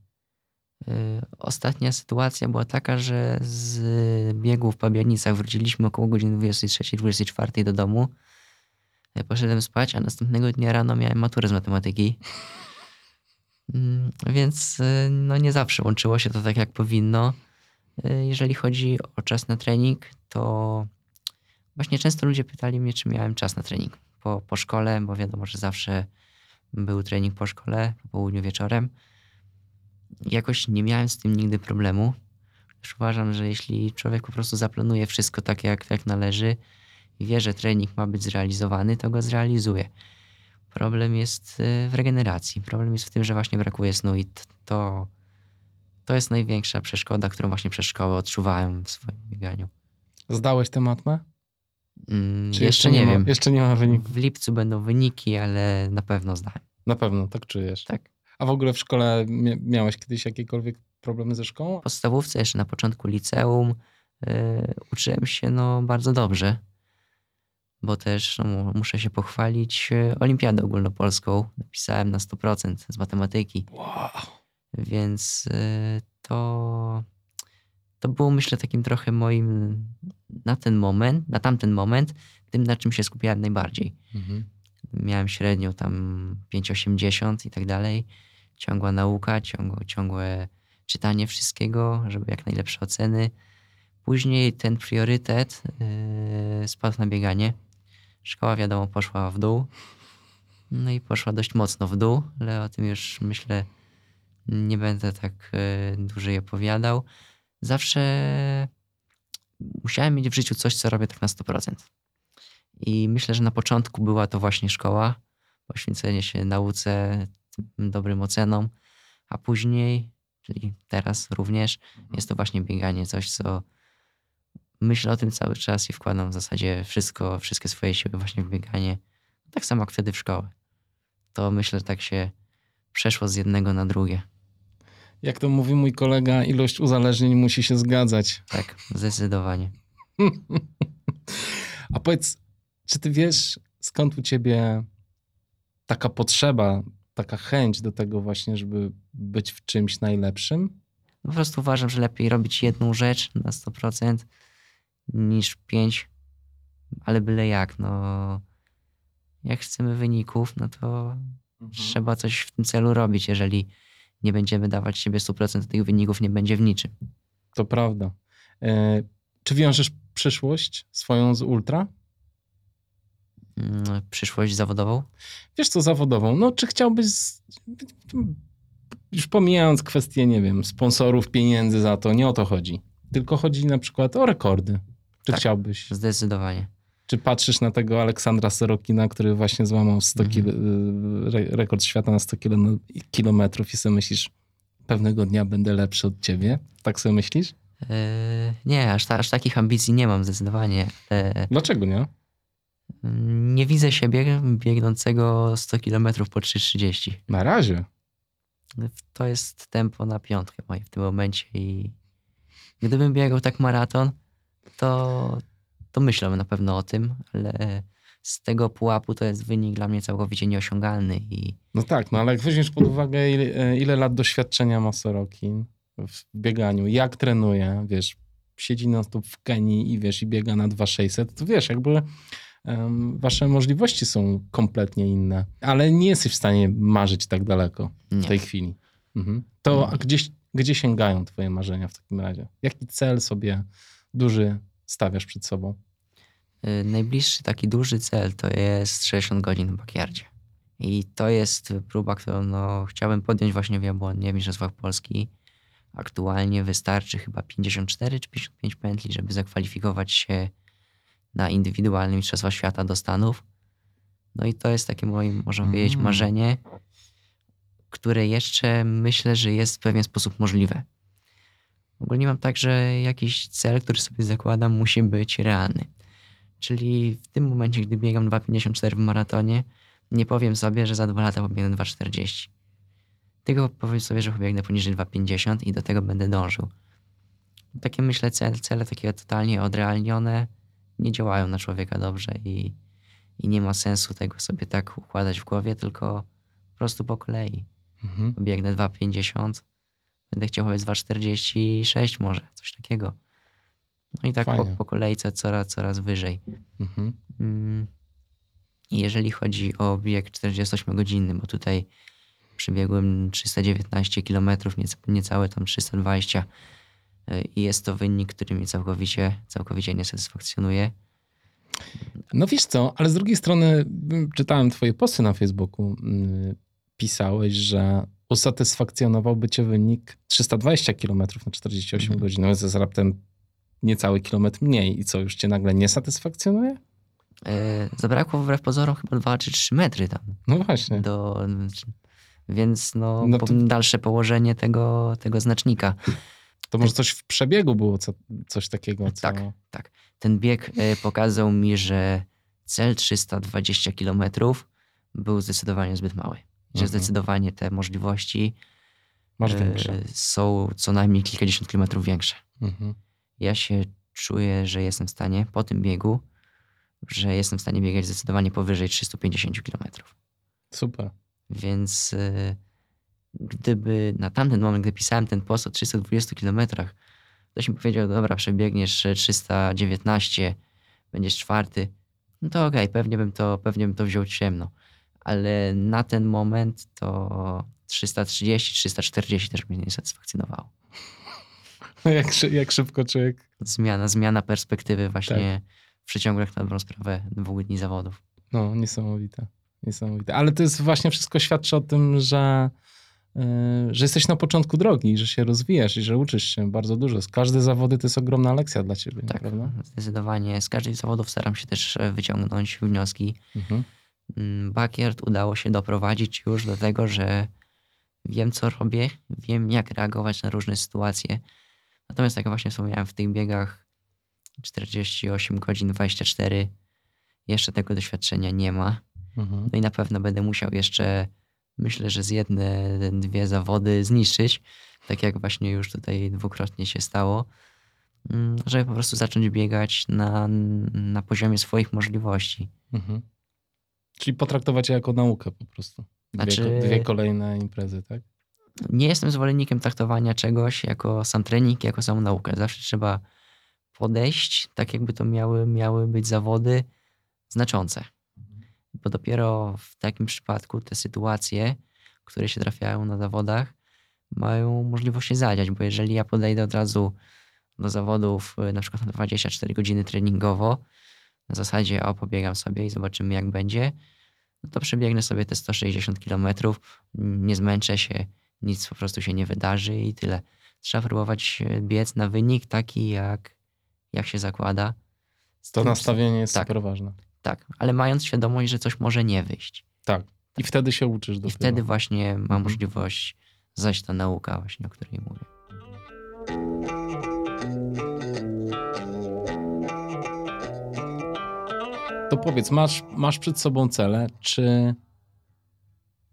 Y, Ostatnia sytuacja była taka, że z biegu w Pabianicach wróciliśmy około godziny 23-24 do domu. Ja Poszedłem spać, a następnego dnia rano miałem maturę z matematyki. Mm, Więc y, no nie zawsze łączyło się to tak, jak powinno. Y, Jeżeli chodzi o czas na trening, to właśnie często ludzie pytali mnie, czy miałem czas na trening po, po szkole, bo wiadomo, że zawsze był trening po szkole, po południu wieczorem jakoś nie miałem z tym nigdy problemu. Już uważam, że jeśli człowiek po prostu zaplanuje wszystko tak, jak, jak należy i wie, że trening ma być zrealizowany, to go zrealizuje. Problem jest y, w regeneracji. Problem jest w tym, że właśnie brakuje snu i to, to jest największa przeszkoda, którą właśnie przez szkołę odczuwałem w swoim bieganiu. Zdałeś tę matmę? Mm, Czy jeszcze, nie ma, wiem. Jeszcze nie ma wyniku. W lipcu będą wyniki, ale na pewno zdałem. Na pewno, tak czujesz. Tak. A w ogóle w szkole mia- miałeś kiedyś jakiekolwiek problemy ze szkołą? W podstawówce, jeszcze na początku liceum, y, uczyłem się no, bardzo dobrze, bo też no, mu- muszę się pochwalić y, olimpiadę ogólnopolską. Napisałem na 100% z matematyki, Wow. więc y, to, to było myślę takim trochę moim na ten moment, na tamten moment, tym na czym się skupiałem najbardziej. Mhm. Miałem średnią tam 5,80 i tak dalej. Ciągła nauka, ciągłe, ciągłe czytanie wszystkiego, żeby jak najlepsze oceny. Później ten priorytet yy, spadł na bieganie. Szkoła, wiadomo, poszła w dół. No i poszła dość mocno w dół, ale o tym już myślę nie będę tak yy, dłużej opowiadał. Zawsze musiałem mieć w życiu coś, co robię tak na 100%. I myślę, że na początku była to właśnie szkoła, poświęcenie się nauce, dobrym ocenom, a później, czyli teraz również, jest to właśnie bieganie, coś, co myślę o tym cały czas i wkładam w zasadzie wszystko, wszystkie swoje siły właśnie w bieganie. Tak samo jak wtedy w szkołę. To myślę, że tak się przeszło z jednego na drugie. Jak to mówi mój kolega, ilość uzależnień musi się zgadzać. Tak, zdecydowanie. A powiedz, czy ty wiesz, skąd u ciebie taka potrzeba, taka chęć do tego właśnie, żeby być w czymś najlepszym? Po prostu uważam, że lepiej robić jedną rzecz na 100% niż pięć, ale byle jak. No, jak chcemy wyników, no to trzeba coś w tym celu robić. Jeżeli nie będziemy dawać siebie 100%, to tych wyników nie będzie w niczym. To prawda. E, czy wiążesz przyszłość swoją z ultra? Mm, Przyszłość zawodową? Wiesz co, zawodową. No, czy chciałbyś, już pomijając kwestię, nie wiem, sponsorów, pieniędzy za to, nie o to chodzi. Tylko chodzi na przykład o rekordy. Czy Tak. chciałbyś? Zdecydowanie. Czy patrzysz na tego Aleksandra Serokina, który właśnie złamał 100 Mhm. kil... re- rekord świata na 100 kilo... kilometrów i sobie myślisz, pewnego dnia będę lepszy od ciebie? Tak sobie myślisz? Yy, nie, aż, ta, aż takich ambicji nie mam zdecydowanie. Ale Dlaczego nie? Nie widzę siebie biegnącego 100 km po 3,30. Na razie. To jest tempo na piątkę moje w tym momencie i gdybym biegał tak maraton, to, to myślę na pewno o tym, ale z tego pułapu to jest wynik dla mnie całkowicie nieosiągalny i No tak, no ale jak weźmiesz pod uwagę, ile, ile lat doświadczenia ma Sorokin w bieganiu, jak trenuje, wiesz, siedzi na stop w Kenii i wiesz, i biega na 2600, to wiesz, jakby wasze możliwości są kompletnie inne. Ale nie jesteś w stanie marzyć tak daleko w nie. tej chwili. Mhm. To a gdzieś, gdzie sięgają twoje marzenia w takim razie? Jaki cel sobie duży stawiasz przed sobą? Y, najbliższy taki duży cel to jest 60 godzin w backyardzie. I to jest próba, którą no, chciałbym podjąć właśnie w Jabłonie w Mistrzostwach Polski. Aktualnie wystarczy chyba 54 czy 55 pętli, żeby zakwalifikować się na indywidualne Mistrzostwa Świata do Stanów. No i to jest takie moje, można powiedzieć, Mm. marzenie, które jeszcze myślę, że jest w pewien sposób możliwe. Ogólnie mam tak, że jakiś cel, który sobie zakładam, musi być realny. Czyli w tym momencie, gdy biegam 2,54 w maratonie, nie powiem sobie, że za dwa lata pobiegnę 2,40. Tylko powiem sobie, że pobiegnę poniżej 2,50 i do tego będę dążył. Takie myślę, cele, cele takie totalnie odrealnione nie działają na człowieka dobrze i, i nie ma sensu tego sobie tak układać w głowie, tylko po prostu po kolei. Mhm. Biegnę 2,50, będę chciał chodzić 2,46 może, coś takiego. No i tak po, Fajnie. po kolejce coraz, coraz wyżej. Mhm. Mm. Jeżeli chodzi o bieg 48-godzinny, bo tutaj przebiegłem 319 km, niecałe tam 320 y, i jest to wynik, który mnie całkowicie, całkowicie nie satysfakcjonuje. No wiesz co, ale z drugiej strony m, czytałem twoje posty na Facebooku. mm, Pisałeś, że usatysfakcjonowałby cię wynik 320 km na 48 Mhm. godzin. No jest raptem niecały kilometr mniej. I co, już cię nagle nie satysfakcjonuje? E, Zabrakło wbrew pozorom chyba 2 czy 3 metry tam. No właśnie. Do, więc no, No to- dalsze położenie tego, tego znacznika. To może coś w przebiegu było, co, coś takiego, co... Tak. Ten bieg e, pokazał mi, że cel 320 km był zdecydowanie zbyt mały. Że Mhm. zdecydowanie te możliwości e, są co najmniej kilkadziesiąt kilometrów większe. Mhm. Ja się czuję, że jestem w stanie po tym biegu, że jestem w stanie biegać zdecydowanie powyżej 350 km. Super. Więc y, gdyby na tamten moment, gdy pisałem ten post o 320 kilometrach, ktoś mi powiedział, dobra, przebiegniesz e, 319, będziesz czwarty, no to okej, pewnie, bym to, pewnie bym to wziął ciemno. Ale na ten moment to 330, 340 też mnie nie satysfakcjonowało. jak, szy- jak szybko człowiek... Zmiana, zmiana perspektywy właśnie w przeciągu na dobrą sprawę dwóch dni zawodów. No, niesamowite. Niesamowite. Ale to jest właśnie wszystko świadczy o tym, że, że jesteś na początku drogi, że się rozwijasz i że uczysz się bardzo dużo. Każde zawody to jest ogromna lekcja dla ciebie, Tak, prawda? zdecydowanie. Z każdych zawodów staram się też e, wyciągnąć wnioski. Mhm. Mm, Backyard udało się doprowadzić już do tego, że wiem, co robię, wiem, jak reagować na różne sytuacje. Natomiast, jak właśnie wspomniałem, w tych biegach 48 godzin 24 jeszcze tego doświadczenia nie ma. Mhm. No i na pewno będę musiał jeszcze, myślę, że z jedne, dwie zawody zniszczyć, tak jak właśnie już tutaj dwukrotnie się stało, mm, żeby po prostu zacząć biegać na, na poziomie swoich możliwości. Mhm. Czyli potraktować je jako naukę po prostu. Dwie, Znaczy- dwie kolejne imprezy, tak? nie jestem zwolennikiem traktowania czegoś jako sam trening, jako samą naukę. Zawsze trzeba podejść, tak jakby to miały, miały być zawody znaczące. Bo dopiero w takim przypadku te sytuacje, które się trafiają na zawodach, mają możliwość się zadziać, bo jeżeli ja podejdę od razu do zawodów y, na przykład na 24 godziny treningowo, na zasadzie o pobiegam sobie i zobaczymy jak będzie, no to przebiegnę sobie te 160 kilometrów, nie zmęczę się, nic po prostu się nie wydarzy i tyle. Trzeba próbować e, biec na wynik taki, jak, jak się zakłada. Z To nastawienie jest tak. super ważne. Tak, ale mając świadomość, że coś może nie wyjść. Tak. I wtedy się uczysz I dopiero. wtedy właśnie ma Mhm. możliwość zajść ta nauka właśnie, o której mówię. To powiedz, masz, masz przed sobą cele, czy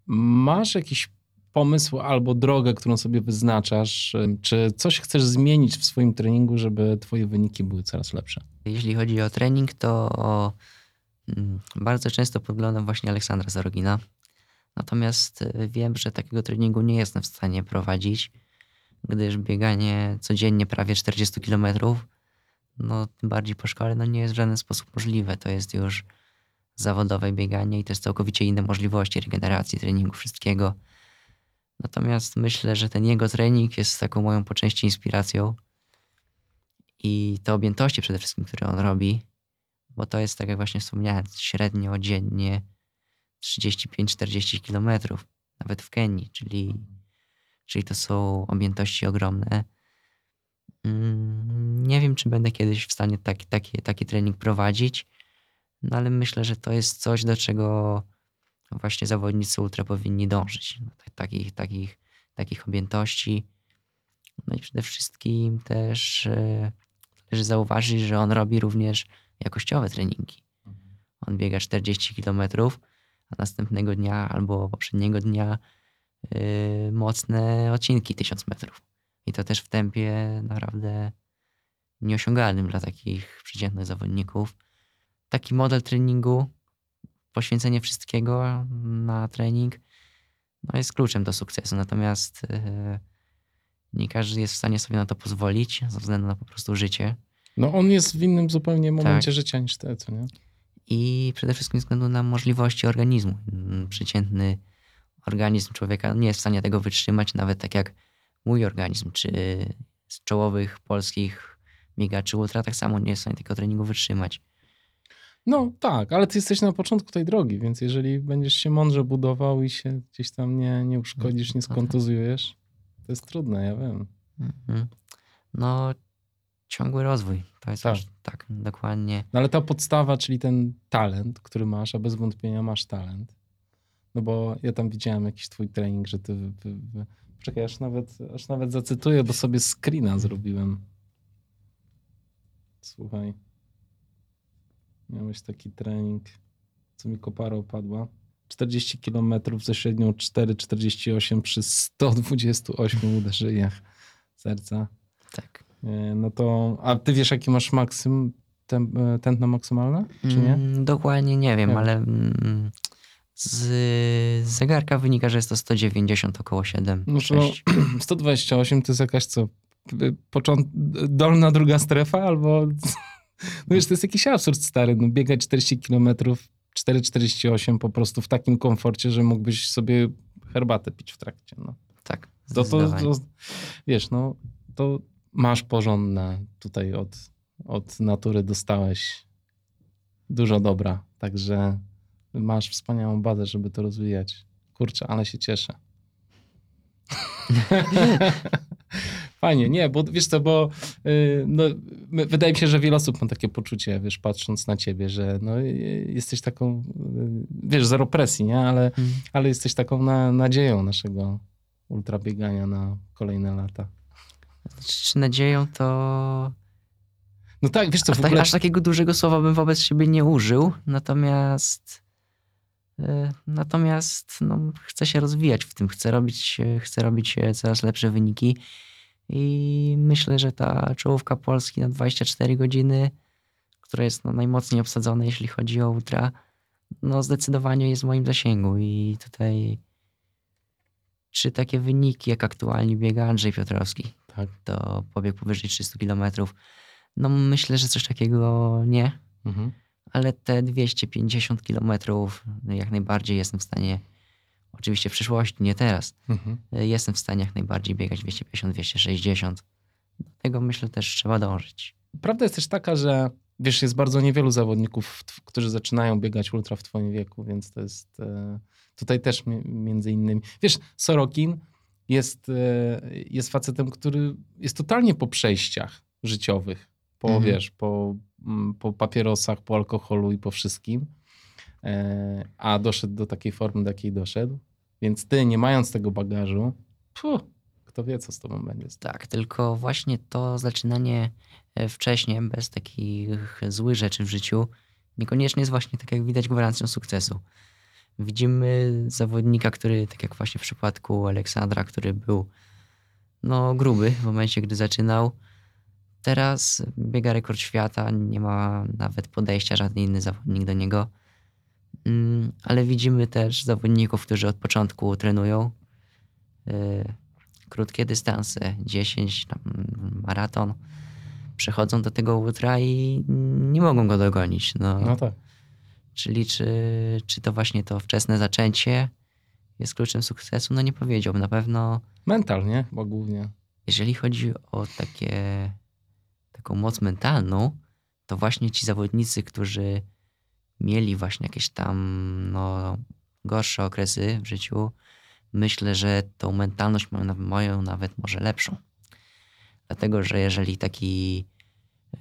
masz jakiś pomysł albo drogę, którą sobie wyznaczasz? Czy coś chcesz zmienić w swoim treningu, żeby twoje wyniki były coraz lepsze? Jeśli chodzi o trening, to bardzo często podglądam właśnie Aleksandra Zarogina. Natomiast y, wiem, że takiego treningu nie jestem w stanie prowadzić, gdyż bieganie codziennie prawie 40 km, no tym bardziej po szkole, no nie jest w żaden sposób możliwe. To jest już zawodowe bieganie i jest całkowicie inne możliwości regeneracji, treningu, wszystkiego. Natomiast myślę, że ten jego trening jest taką moją po części inspiracją i te objętości przede wszystkim, które on robi, bo to jest, tak jak właśnie wspomniałem, średnio dziennie 35-40 kilometrów, nawet w Kenii, czyli, czyli to są objętości ogromne. Mm, nie wiem, czy będę kiedyś w stanie taki, taki, taki trening prowadzić, no ale myślę, że to jest coś, do czego właśnie zawodnicy ultra powinni dążyć. No, takich, takich, takich objętości. No i przede wszystkim też e, należy zauważyć, że on robi również jakościowe treningi. On biega 40 km, a następnego dnia albo poprzedniego dnia yy, mocne odcinki 1000 metrów. I to też w tempie naprawdę nieosiągalnym dla takich przeciętnych zawodników. Taki model treningu, poświęcenie wszystkiego na trening, no jest kluczem do sukcesu. Natomiast yy, nie każdy jest w stanie sobie na to pozwolić ze względu na po prostu życie. No on jest w innym zupełnie momencie tak. życia niż te, co nie? I przede wszystkim ze względu na możliwości organizmu. Mm, przeciętny organizm człowieka nie jest w stanie tego wytrzymać, nawet tak jak mój organizm, czy z czołowych polskich biegaczy ultra tak samo nie jest w stanie tego treningu wytrzymać. No tak, ale ty jesteś na początku tej drogi, więc jeżeli będziesz się mądrze budował i się gdzieś tam nie, nie uszkodzisz, nie tak. skontuzujesz, to jest trudne, ja wiem. Mhm. No ciągły rozwój. To jest tak. tak, dokładnie. No ale ta podstawa, czyli ten talent, który masz, a bez wątpienia masz talent. No bo ja tam widziałem jakiś twój trening, że ty... Czekaj, aż nawet, aż nawet zacytuję, bo sobie screena zrobiłem. Słuchaj. Miałeś taki trening, co mi kopara opadła. 40 km ze średnią 4,48 przy 128 uderzeniach serca. Tak. E, no to, a ty wiesz, jaki masz maksym, e, tętno maksymalne, czy nie? Mm, dokładnie nie wiem, nie. ale mm, z zegarka wynika, że jest to 190, około 7. No to 128 to jest jakaś co? Począt... Dolna druga strefa albo... No wiesz, to jest jakiś absurd stary. No, biegać 40 km, 4,48 po prostu w takim komforcie, że mógłbyś sobie herbatę pić w trakcie. No. Tak. To, to, to, wiesz, no to masz porządne tutaj od, od natury dostałeś dużo dobra, także masz wspaniałą bazę, żeby to rozwijać. Kurczę, ale się cieszę. Fajnie, nie, bo wiesz co, bo yy, no, wydaje mi się, że wiele osób ma takie poczucie, wiesz, patrząc na ciebie, że no, jesteś taką, yy, wiesz, zero presji, nie, ale, hmm. ale jesteś taką na, nadzieją naszego ultrabiegania na kolejne lata czy nadzieją, to. No tak, wiesz co, aż, w ogóle... aż takiego dużego słowa bym wobec siebie nie użył, natomiast. E, natomiast no, chcę się rozwijać w tym, chcę robić, chcę robić coraz lepsze wyniki i myślę, że ta czołówka Polski na 24 godziny, która jest no, najmocniej obsadzona, jeśli chodzi o ultra, no zdecydowanie jest w moim zasięgu i tutaj czy takie wyniki, jak aktualnie biega Andrzej Piotrowski, tak. to pobiegł powyżej 300 kilometrów. No myślę, że coś takiego nie, mhm. ale te 250 kilometrów no, jak najbardziej jestem w stanie, oczywiście w przyszłości, nie teraz, mhm. jestem w stanie jak najbardziej biegać 250-260. Do tego myślę też trzeba dążyć. Prawda jest też taka, że wiesz, jest bardzo niewielu zawodników, którzy zaczynają biegać ultra w twoim wieku, więc to jest e, tutaj też między innymi. Wiesz, Sorokin jest, e, jest facetem, który jest totalnie po przejściach życiowych, po, mhm. wiesz, po, mm, po papierosach, po alkoholu i po wszystkim, e, a doszedł do takiej formy, do jakiej doszedł. Więc ty, nie mając tego bagażu, puh, kto wie, co z tobą będzie. Tak, tylko właśnie to zaczynanie e, wcześniej, bez takich złych rzeczy w życiu, niekoniecznie jest właśnie, tak jak widać, gwarancją sukcesu. Widzimy zawodnika, który, tak jak właśnie w przypadku Aleksandra, który był no, gruby w momencie, gdy zaczynał. Teraz biega rekord świata, nie ma nawet podejścia żaden inny zawodnik do niego. Mm, ale widzimy też zawodników, którzy od początku trenują. Y, krótkie dystanse, 10, maraton. Przechodzą do tego ultra i nie mogą go dogonić. No, no tak. Czyli czy, czy to właśnie to wczesne zaczęcie jest kluczem sukcesu? No nie powiedziałbym. Na pewno... Mental, nie? Bo głównie. Jeżeli chodzi o takie, taką moc mentalną, to właśnie ci zawodnicy, którzy mieli właśnie jakieś tam no, gorsze okresy w życiu, myślę, że tą mentalność mają nawet może lepszą. Dlatego, że jeżeli taki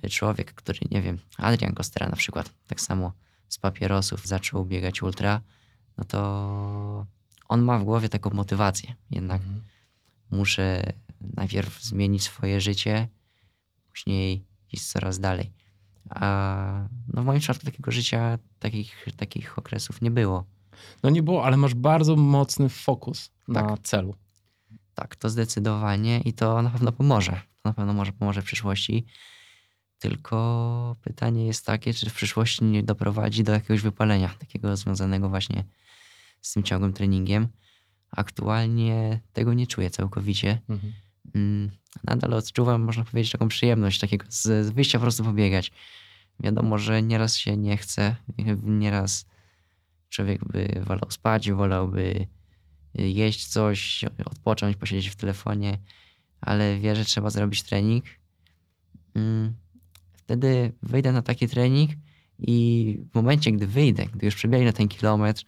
człowiek, który, nie wiem, Adrian Kostera na przykład, tak samo z papierosów zaczął biegać ultra, no to on ma w głowie taką motywację. Jednak mhm. muszę najpierw zmienić swoje życie, później iść coraz dalej. A no w moim przypadku takiego życia, takich, takich okresów nie było. No nie było, ale masz bardzo mocny fokus tak. na celu. Tak, to zdecydowanie i to na pewno pomoże. To na pewno może pomoże w przyszłości. Tylko pytanie jest takie, czy w przyszłości nie doprowadzi do jakiegoś wypalenia, takiego związanego właśnie z tym ciągłym treningiem. Aktualnie tego nie czuję całkowicie. Mhm. Mm, nadal odczuwam, można powiedzieć, taką przyjemność takiego z wyjścia po prostu pobiegać. Wiadomo, że nieraz się nie chce, nieraz człowiek by wolał spać, wolałby jeść coś, odpocząć, posiedzieć w telefonie, ale wie, że trzeba zrobić trening. Wtedy wyjdę na taki trening i w momencie, gdy wyjdę, gdy już przebiegnę ten kilometr,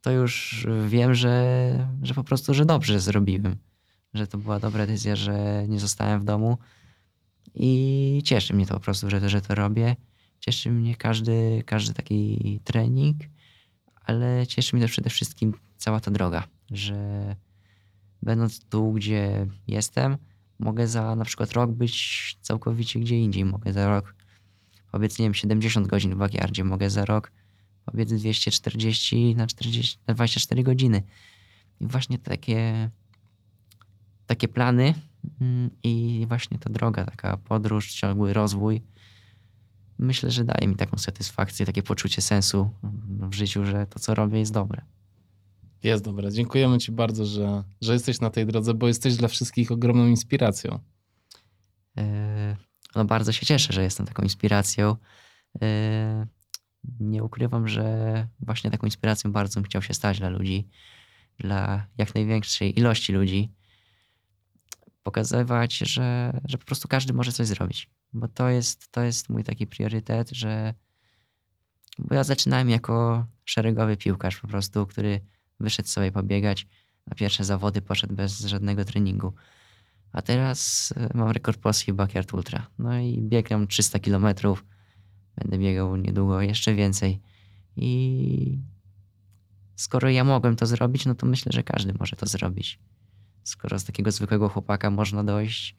to już wiem, że, że po prostu, że dobrze zrobiłem. Że to była dobra decyzja, że nie zostałem w domu. I cieszy mnie to po prostu, że, że to robię. Cieszy mnie każdy, każdy taki trening, ale cieszy mnie też przede wszystkim cała ta droga, że będąc tu, gdzie jestem, mogę za na przykład rok być całkowicie gdzie indziej. Mogę za rok powiedz, nie wiem, 70 godzin w backyardzie, mogę za rok powiedz 240 na, 40, na 24 godziny. I właśnie takie, takie plany mm, i właśnie ta droga, taka podróż, ciągły rozwój, myślę, że daje mi taką satysfakcję, takie poczucie sensu w życiu, że to, co robię, jest dobre. Jest dobre. Dziękujemy Ci bardzo, że, że jesteś na tej drodze, bo jesteś dla wszystkich ogromną inspiracją. E, no, bardzo się cieszę, że jestem taką inspiracją. E, nie ukrywam, że właśnie taką inspiracją bardzo bym chciał się stać dla ludzi, dla jak największej ilości ludzi. Pokazywać, że, że po prostu każdy może coś zrobić. Bo to jest, to jest mój taki priorytet, że bo ja zaczynałem jako szeregowy piłkarz po prostu, który wyszedł sobie pobiegać. Na pierwsze zawody poszedł bez żadnego treningu. A teraz e, mam rekord Polski Backyard Ultra. No i biegam 300 kilometrów Będę biegał niedługo jeszcze więcej. I skoro ja mogłem to zrobić, no to myślę, że każdy może to zrobić. Skoro z takiego zwykłego chłopaka można dojść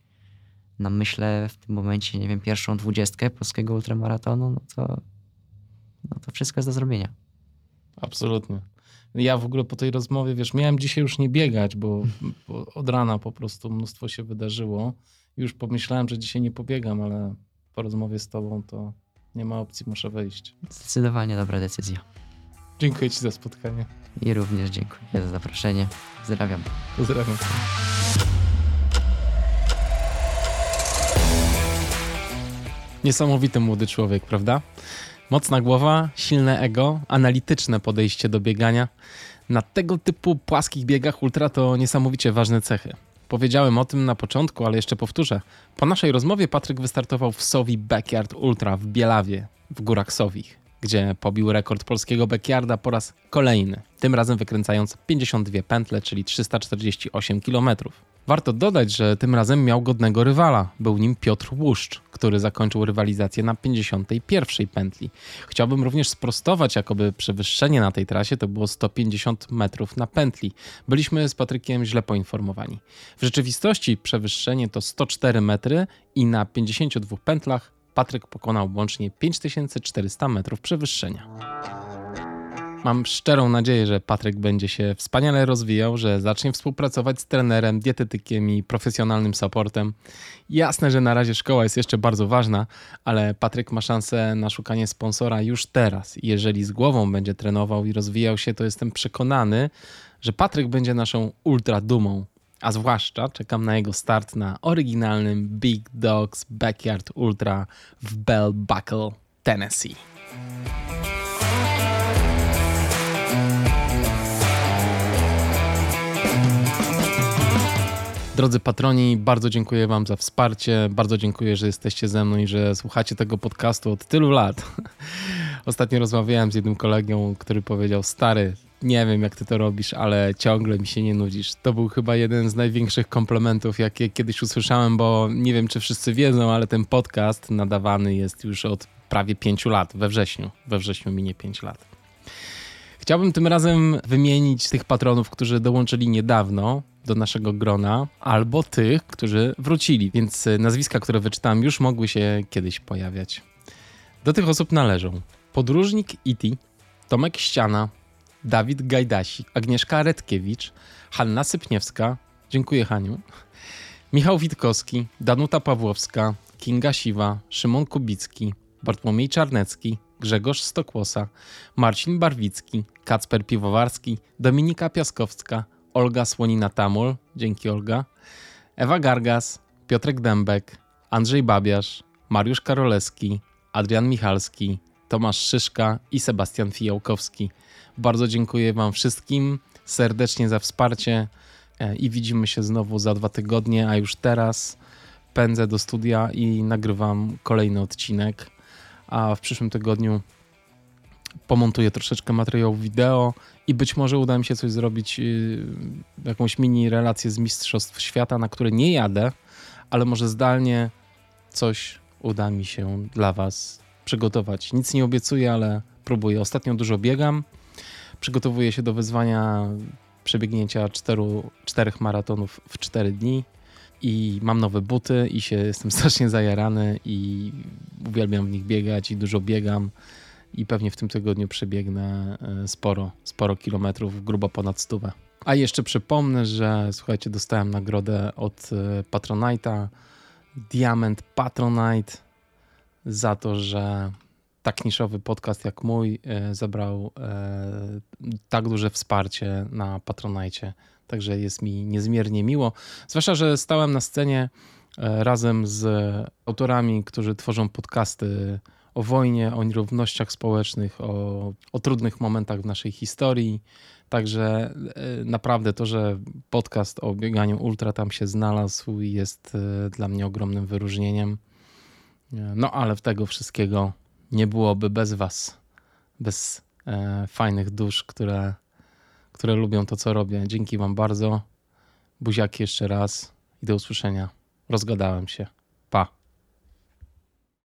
na myślę w tym momencie, nie wiem, pierwszą dwudziestkę polskiego ultramaratonu, no to, no to wszystko jest do zrobienia. Absolutnie. Ja w ogóle po tej rozmowie, wiesz, miałem dzisiaj już nie biegać, bo, bo od rana po prostu mnóstwo się wydarzyło. Już pomyślałem, że dzisiaj nie pobiegam, ale po rozmowie z tobą to nie ma opcji, muszę wejść. Zdecydowanie dobra decyzja. Dziękuję Ci za spotkanie. I również dziękuję za zaproszenie. Pozdrawiam. Pozdrawiam. Niesamowity młody człowiek, prawda? Mocna głowa, silne ego, analityczne podejście do biegania. Na tego typu płaskich biegach ultra to niesamowicie ważne cechy. Powiedziałem o tym na początku, ale jeszcze powtórzę. Po naszej rozmowie Patryk wystartował w Sowi Backyard Ultra w Bielawie, w górach Sowich, gdzie pobił rekord polskiego backyarda po raz kolejny, tym razem wykręcając 52 pętle, czyli 348 kilometrów. Warto dodać, że tym razem miał godnego rywala. Był nim Piotr Łuszcz, który zakończył rywalizację na 51 pętli. Chciałbym również sprostować, jakoby przewyższenie na tej trasie to było 150 metrów na pętli. Byliśmy z Patrykiem źle poinformowani. W rzeczywistości przewyższenie to 104 metry i na 52 pętlach Patryk pokonał łącznie 5400 metrów przewyższenia. Mam szczerą nadzieję, że Patryk będzie się wspaniale rozwijał, że zacznie współpracować z trenerem, dietetykiem i profesjonalnym supportem. Jasne, że na razie szkoła jest jeszcze bardzo ważna, ale Patryk ma szansę na szukanie sponsora już teraz. Jeżeli z głową będzie trenował i rozwijał się, to jestem przekonany, że Patryk będzie naszą ultra dumą. A zwłaszcza czekam na jego start na oryginalnym Big Dogs Backyard Ultra w Bell Buckle, Tennessee. Drodzy patroni, bardzo dziękuję Wam za wsparcie. Bardzo dziękuję, że jesteście ze mną i że słuchacie tego podcastu od tylu lat. Ostatnio rozmawiałem z jednym kolegą, który powiedział: Stary, nie wiem jak ty to robisz, ale ciągle mi się nie nudzisz. To był chyba jeden z największych komplementów, jakie kiedyś usłyszałem, bo nie wiem, czy wszyscy wiedzą, ale ten podcast nadawany jest już od prawie pięciu lat, we wrześniu. We wrześniu minie pięć lat. Chciałbym tym razem wymienić tych patronów, którzy dołączyli niedawno do naszego grona, albo tych, którzy wrócili, więc nazwiska, które wyczytałem, już mogły się kiedyś pojawiać. Do tych osób należą podróżnik Iti, Tomek Ściana, Dawid Gajdasik, Agnieszka Redkiewicz, Hanna Sypniewska, dziękuję Haniu, Michał Witkowski, Danuta Pawłowska, Kinga Siwa, Szymon Kubicki, Bartłomiej Czarnecki, Grzegorz Stokłosa, Marcin Barwicki, Kacper Piwowarski, Dominika Piaskowska, Olga Słonina-Tamul, dzięki Olga, Ewa Gargas, Piotrek Dębek, Andrzej Babiarz, Mariusz Karolewski, Adrian Michalski, Tomasz Szyszka i Sebastian Fijałkowski. Bardzo dziękuję Wam wszystkim serdecznie za wsparcie e, i widzimy się znowu za dwa tygodnie, a już teraz pędzę do studia i nagrywam kolejny odcinek, a w przyszłym tygodniu pomontuję troszeczkę materiałów wideo i być może uda mi się coś zrobić, y, jakąś mini relację z Mistrzostw Świata, na które nie jadę, ale może zdalnie coś uda mi się dla Was przygotować. Nic nie obiecuję, ale próbuję. Ostatnio dużo biegam. Przygotowuję się do wyzwania przebiegnięcia czteru, czterech maratonów w cztery dni i mam nowe buty i się jestem strasznie zajarany i uwielbiam w nich biegać i dużo biegam i pewnie w tym tygodniu przebiegnę e, sporo, sporo kilometrów, grubo ponad stówę. A jeszcze przypomnę, że słuchajcie, dostałem nagrodę od e, Patronite'a, Diament Patronite za to, że tak niszowy podcast jak mój e, zebrał tak duże wsparcie na Patronite. Także jest mi niezmiernie miło. Zwłaszcza, że stałem na scenie razem z autorami, którzy tworzą podcasty o wojnie, o nierównościach społecznych, o, o trudnych momentach w naszej historii. Także e, naprawdę to, że podcast o bieganiu ultra tam się znalazł, jest e, dla mnie ogromnym wyróżnieniem. E, no ale tego wszystkiego nie byłoby bez Was, bez e, fajnych dusz, które, które lubią to, co robię. Dzięki Wam bardzo. Buziaki jeszcze raz i do usłyszenia. Rozgadałem się.